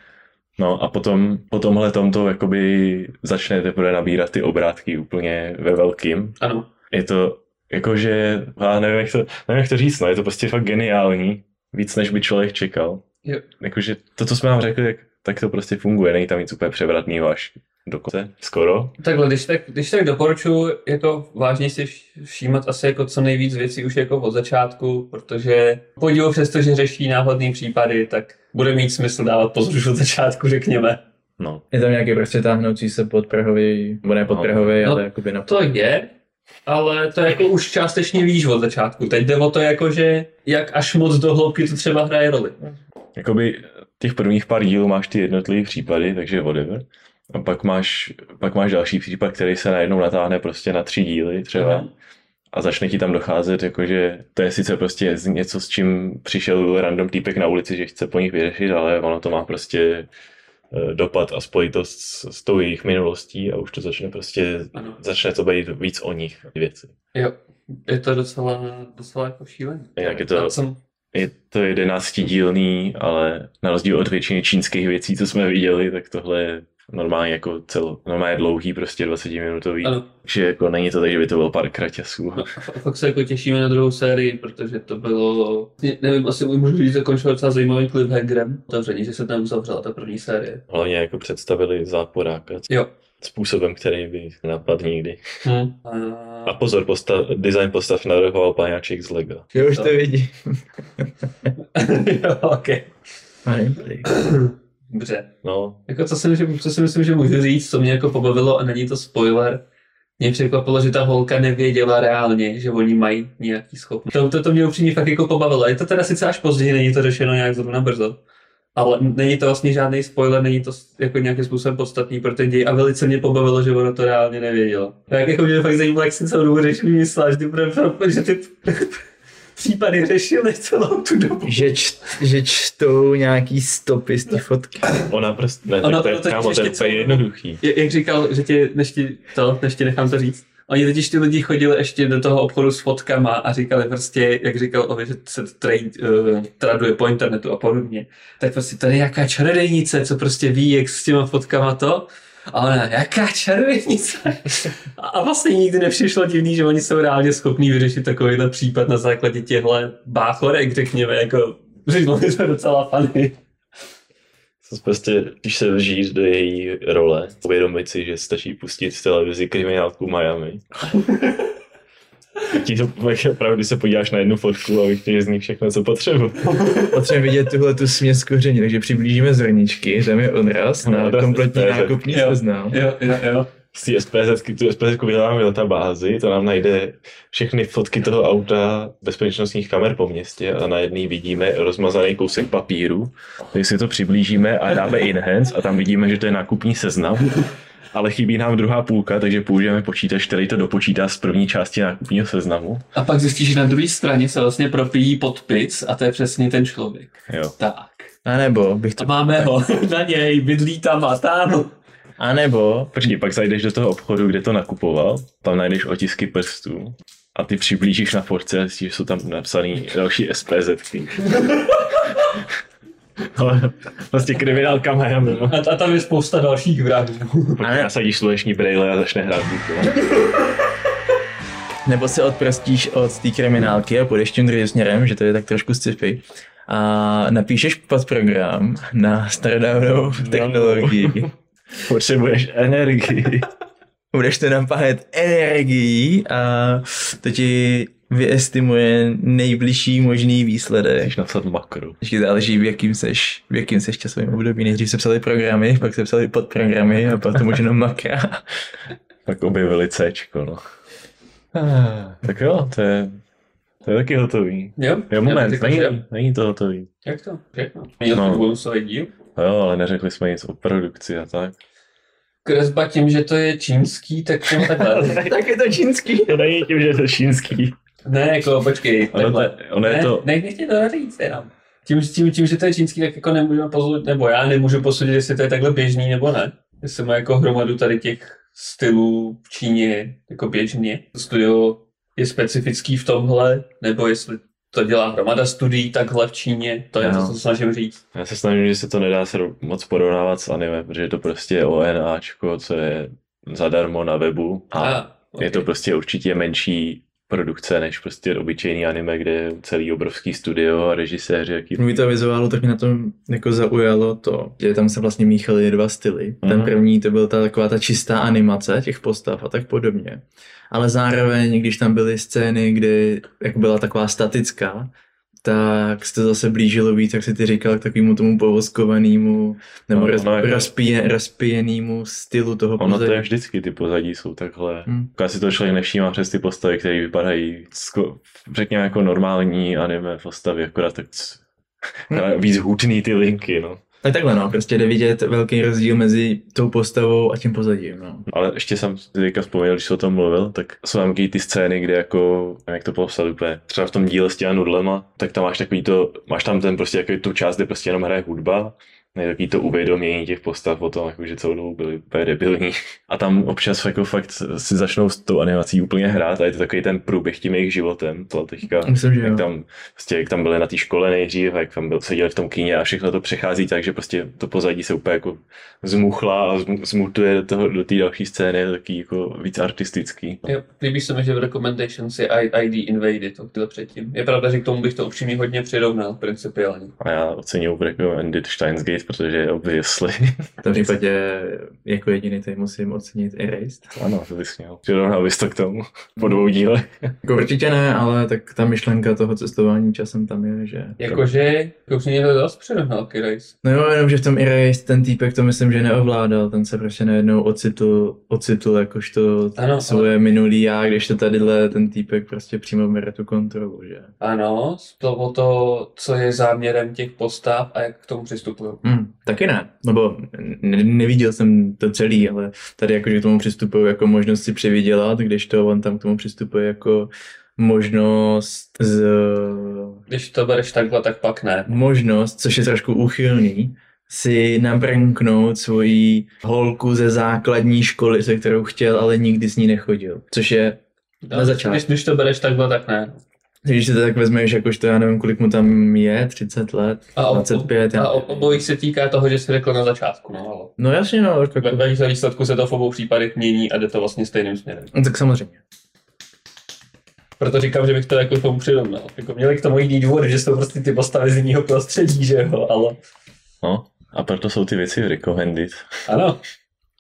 No a potom po tomhle tomto jakoby začne teprve nabírat ty obrátky úplně ve velkým. Ano. Je to jakože, já nevím jak to, nevím jak to říct, no, je to prostě fakt geniální. Víc než by člověk čekal. Jo. Jakože to, co jsme vám řekli, tak, tak to prostě funguje. Není tam nic úplně převratného až do konce, skoro. Takhle, když tak, když tak doporučuji jako vážně si vš- všímat asi jako co nejvíc věcí už jako od začátku, protože podivu přesto, že řeší náhodný případy, tak bude mít smysl dávat pozor už od začátku, řekněme. No. Je tam nějaký prostě táhnoucí se podprahový, nebo ne podprahový, No, ale jakoby na To je, ale to jako už částečně víš od začátku. Teď jde o to jako, že jak až moc do hloubky to třeba hraje roli. Jakoby těch prvních pár dílů máš ty jednotlivé případy, takže whatever. A pak máš, pak máš další případ, který se najednou natáhne prostě na tři díly třeba. Aha. A začne ti tam docházet, jakože to je sice prostě něco, s čím přišel random týpek na ulici, že chce po nich vyřešit, ale ono to má prostě eh, dopad a spojitost s, s tou jejich minulostí a už to začne prostě, Ano. začne to být víc o nich věci. Jo, je to docela, docela jako šílený. Jak je to- Já jsem, Je to jedenáctidílný, ale na rozdíl od většiny čínských věcí, co jsme viděli, tak tohle je normálně jako cel, normálně dlouhý, prostě 20 minutový. ano, Takže jako není to tak, že by to byl pár kraťasů. No, a fa- fakt se jako těšíme na druhou sérii, protože to bylo, ne- nevím, asi můžu říct, zakončilo docela zajímavým cliffhangerem. Otevření, že se tam uzavřela ta první série. Hlavně jako představili záporáka Jo. způsobem, který by nenapadl nikdy. Hm. A A... pozor, postav, design postav navrhoval paňáček z Lega. Já už to To- vidím. *laughs* jo, ok. Dobře. No, Jako co si, myslím, co si myslím, že můžu říct, co mě jako pobavilo a není to spoiler, mě překvapilo, že ta holka nevěděla reálně, že oni mají nějaký schopnost. To, to, to mě upřímně fakt jako pobavilo. Je to teda sice až později, není to řešeno nějak zrovna brzo. Ale není to vlastně žádný spoiler, není to jako nějakým způsobem podstatný pro ten děj a velice mě pobavilo, že ona to reálně nevěděla. Tak jako mě fakt zajímalo, jak si celou dobu řešili myslela, že ty, že *laughs* ty případy řešili celou tu dobu. Že, č, že čtou nějaký stopy z té fotky. ona prostě, ne, Ono tak to je, kámo, to je jednoduchý. Je- jak říkal, že ti, než ti to, než ti nechám to říct, oni totiž ty lidi chodili ještě do toho obchodu s fotkama a říkali prostě, jak říkal Ovi, že se trade, uh, traduje po internetu a podobně, tak prostě tady je nějaká čarodějnice, co prostě ví, jak s těma fotkama to A ona, jaká červenice? *laughs* A- vlastně nikdy nepřišlo divný, že oni jsou reálně schopní vyřešit takovýhle případ na základě těchto báchorek, řekněme, jako mi to docela funny. To prostě, když se vžít do její role, uvědomit si, že stačí pustit v televizi kriminálku Miami. *laughs* Ti to opravdu, když se podíváš na jednu fotku a vychtějí z ní všechno, co potřebuji. Potřebujeme vidět tuhle tu směs koření, takže přiblížíme zrničky, tam je odraz na Odraz kompletní nákupní seznam. Jo, jo, jo. Z té SPZ, tu SPZ vyhledáme v databázi, to nám najde všechny fotky toho auta bezpečnostních kamer po městě a na jedný vidíme rozmazaný kousek papíru. Takže si to přiblížíme a dáme enhance a tam vidíme, že to je nákupní seznam. Ale chybí nám druhá půlka, takže použijeme počítač, který to dopočítá z první části nákupního seznamu. A pak zjistíš, že na druhé straně se vlastně propíjí podpis a to je přesně ten člověk. Jo. Tak. A nebo bych A to... máme ho *laughs* na něj, bydlí tam a tam. A nebo... Počkej, pak zajdeš do toho obchodu, kde to nakupoval, tam najdeš otisky prstů a ty přiblížíš na zjistíš, že jsou tam napsaný další SPZky. *laughs* Ale vlastně kriminálka Miami. no. A, a tam je spousta dalších vrahů. Pak nasadíš sluneční brejle a začne hrát Google. Nebo se odprostíš od té kriminálky a půjdeš tím druhým směrem, že to je tak trošku sci-fi. A napíšeš podprogram na starodávnou technologii. Potřebuješ energii. *laughs* Budeš to napájet energií a to ti vyestimuje nejbližší možný výsledek. Můžeš napsat makro. Vždycky záleží, v jakým seš, v jakým seš časovým období. Nejdřív se psali programy, pak se psali podprogramy a potom už jenom makra. *laughs* Tak objevili Cčko, no. Tak jo, to je, to je taky hotový. Jo? Jo, moment, není, není to hotový. Jak to? Všechno. Měl No. no. bonusový díl? No jo, ale neřekli jsme nic o produkci a tak. Kresba tím, že to je čínský, tak tím *laughs* takhle. tak je to čínský. To není tím, že je to čínský. ne, jako počkej, Ono, takhle. to, ono je ne, to, ne, nech mě to říct jenom. Tím, tím, tím, že to je čínský, tak jako nemůžeme posoudit, nebo já nemůžu posoudit, jestli to je takhle běžný nebo ne. Jestli má jako hromadu tady těch stylů v Číně jako běžně. Studio je specifický v tomhle, nebo jestli to dělá hromada studií takhle v Číně, to je No. to, co snažím říct. Já se snažím, že se to nedá se moc porovnávat s anime, protože je to prostě ONAčko, co je zadarmo na webu a A, je to prostě určitě menší produkce než prostě obyčejný anime, kde je celý obrovský studio a režiséři, jaký Mluví to vizuálu, tak mě na tom jako zaujalo to, že tam se vlastně míchaly dva styly. Ten Mhm. první to byl ta taková ta čistá animace těch postav a tak podobně. Ale zároveň, když tam byly scény, kdy jako byla taková statická, tak se to zase blížilo víc, jak si ty říkal, k takovému tomu povoskovanému nebo No, ono jako- rozpíje, rozpíjenému stylu toho Ono to pozadí. je vždycky, ty pozadí jsou takhle. Hmm. Hmm. si to člověk nevšímá přes ty postavy, které vypadají, sko- řekněme, jako normální anime postavy, akorát tak c- Hmm. *laughs* víc hutný ty linky, no. Tak takhle no, prostě jde vidět velký rozdíl mezi tou postavou a tím pozadím. No. Ale ještě jsem si teďka vzpomněl, když jsi o tom mluvil, tak jsou tam ty scény, kde jako, jak to popsat úplně, třeba v tom díle s těma nudlema, tak tam máš takový to, máš tam ten prostě jako tu část, kde prostě jenom hraje hudba, takový to uvědomění těch postav o tom, jako, že celou dobu byli úplně debilní. A tam občas jako fakt si začnou s tou animací úplně hrát a je to takový ten průběh tím jejich životem, to teďka. Myslím, že jo. Jak tam, prostě, jak tam byli na té škole nejdřív, jak tam byl, seděli v tom kyně a všechno to přechází tak, že prostě to pozadí se úplně jako zmuchla a zmu- zmutuje do toho, do té další scény, je taky jako víc artistický. Jo, líbí se mi, že v Recommendations je I- ID Invaded, to bylo předtím. Je pravda, že k tomu bych to upřímně hodně přirovnal, principiálně. A já ocením recommended Steins Gate, protože je obviously. V tom *laughs* případě jako jediný tady musím ocenit Erased. ano, to bys měl. Přirovnal bys to k tomu *laughs* po dvou dílech. *laughs* Jako určitě ne, ale tak ta myšlenka toho cestování časem tam je, že... Jakože, už mě to dost přirovnal k Erase. No jo, jenom, že v tom Erased ten týpek to myslím, že neovládal, ten se prostě najednou ocitl, ocitl jakožto Ano, svoje minulý já, když to tadyhle ten týpek prostě přímo bere tu kontrolu, že? Ano, to o to, co je záměrem těch postav a jak k tomu přistupují. Hmm, taky ne, nebo ne, neviděl jsem to celý, ale tady jakože k tomu přistupují jako možnost si přivydělat, když to on tam k tomu přistupuje jako možnost z Když to bereš takhle, tak pak ne. možnost, což je trošku úchylný, si nabrnknout svoji holku ze základní školy, se kterou chtěl, ale nikdy s ní nechodil. Což je na začátku. Když, když to bereš takhle, tak ne. Když si to tak vezmeš, jakož to já nevím, kolik mu tam je, 30 let, A, o, 25. já a o, nevím. obojích se týká toho, že jsi řekl na začátku, no ale. No jasně, no, tak, Ve, ve výsledku se to v obou případech mění a jde to vlastně stejným směrem. no, tak samozřejmě. Proto říkám, že bych to jako tomu přirovnal. Jako měli k tomu jiný důvod, že jsou prostě ty postavy z jiného prostředí, že jo, ale No, a proto jsou ty věci recommended. ano,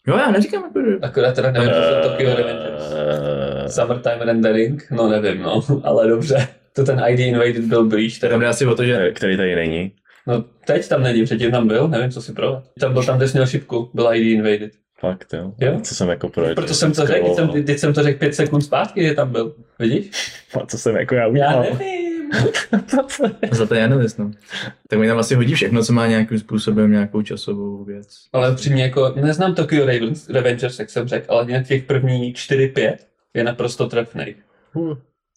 Jo, já neříkám jako, že... akorát teda nevím, co jsou Tokyo Revengers. Eh, Summertime Rendering, no nevím, no, *laughs* ale dobře. To ten ID Invaded byl blíž, Tam teda. jde asi o to, že eh, který tady není. No teď tam není, předtím tam byl, nevím, co si pro. Tam byl tam, kde jsi měl šipku, byl ID Invaded. Fakt, jo. Jo? Co jsem jako projet. Proto jsem to řekl, teď jsem, teď jsem to řekl pět sekund zpátky, že tam byl. Vidíš? *laughs* A co jsem jako já Já udělal. nevím. *laughs* za to já nevím, no. Tak mi tam asi hodí všechno, co má nějakým způsobem nějakou časovou věc. Ale přímě jako, neznám Tokyo Ravens, Revengers, jak jsem řekl, ale nějak těch první 4-5 je naprosto trefnej.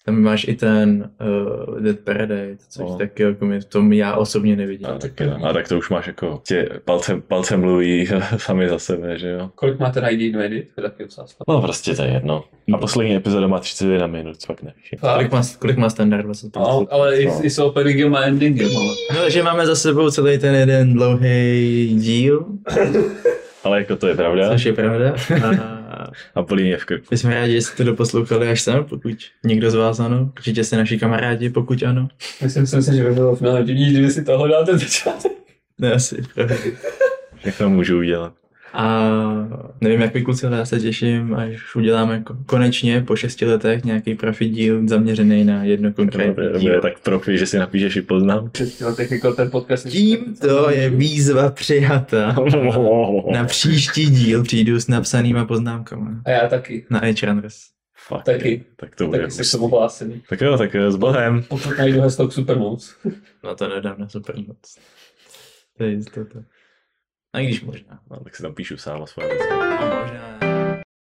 Tam máš i ten uh, Dead Paradise, což No. taky jako mi v tom já osobně nevidím. A tak, jo. a tak to už máš jako, tě palcem, palcem mluví sami za sebe, že jo. Kolik má ten ID taky otázka. No prostě to je jedno. A poslední epizoda má 31 minut, fakt nevíš. Kolik má, kolik má standard 25? No, ale i, No. i s openingem a endingem, ale. No, takže máme za sebou celý ten jeden dlouhý díl, Ale jako to je pravda. což je pravda. A A bolí mě v krku. my jsme rádi, že jste to doposlouchali až sem, pokud někdo z vás ano. Určitě jste naši kamarádi, pokud ano. Myslím, si, že by bylo mnohem divnější, kdyby si toho dal ten začátek. Ne, asi, pravda. Všechno můžu udělat. A nevím, jak vy kluci, ale já se těším, až uděláme jako konečně po šesti letech nějaký profi díl zaměřený na jedno To konkrétní je díl. tak profi, že si napíšeš i poznám. Jako ten podcast. Tímto je výzva přijata. *laughs* Na příští díl přijdu s napsanýma poznámkama. A já taky. Na Edge Runners. Fakt, Taky. Tak to bude Taky se. Tak jo, tak eh, s Bohem. Pokud najdu heslo k Supermoc. No to nedám na Supernoc. To je jistota. A i když možná. No, tak si tam píšu sám a svoje No, možná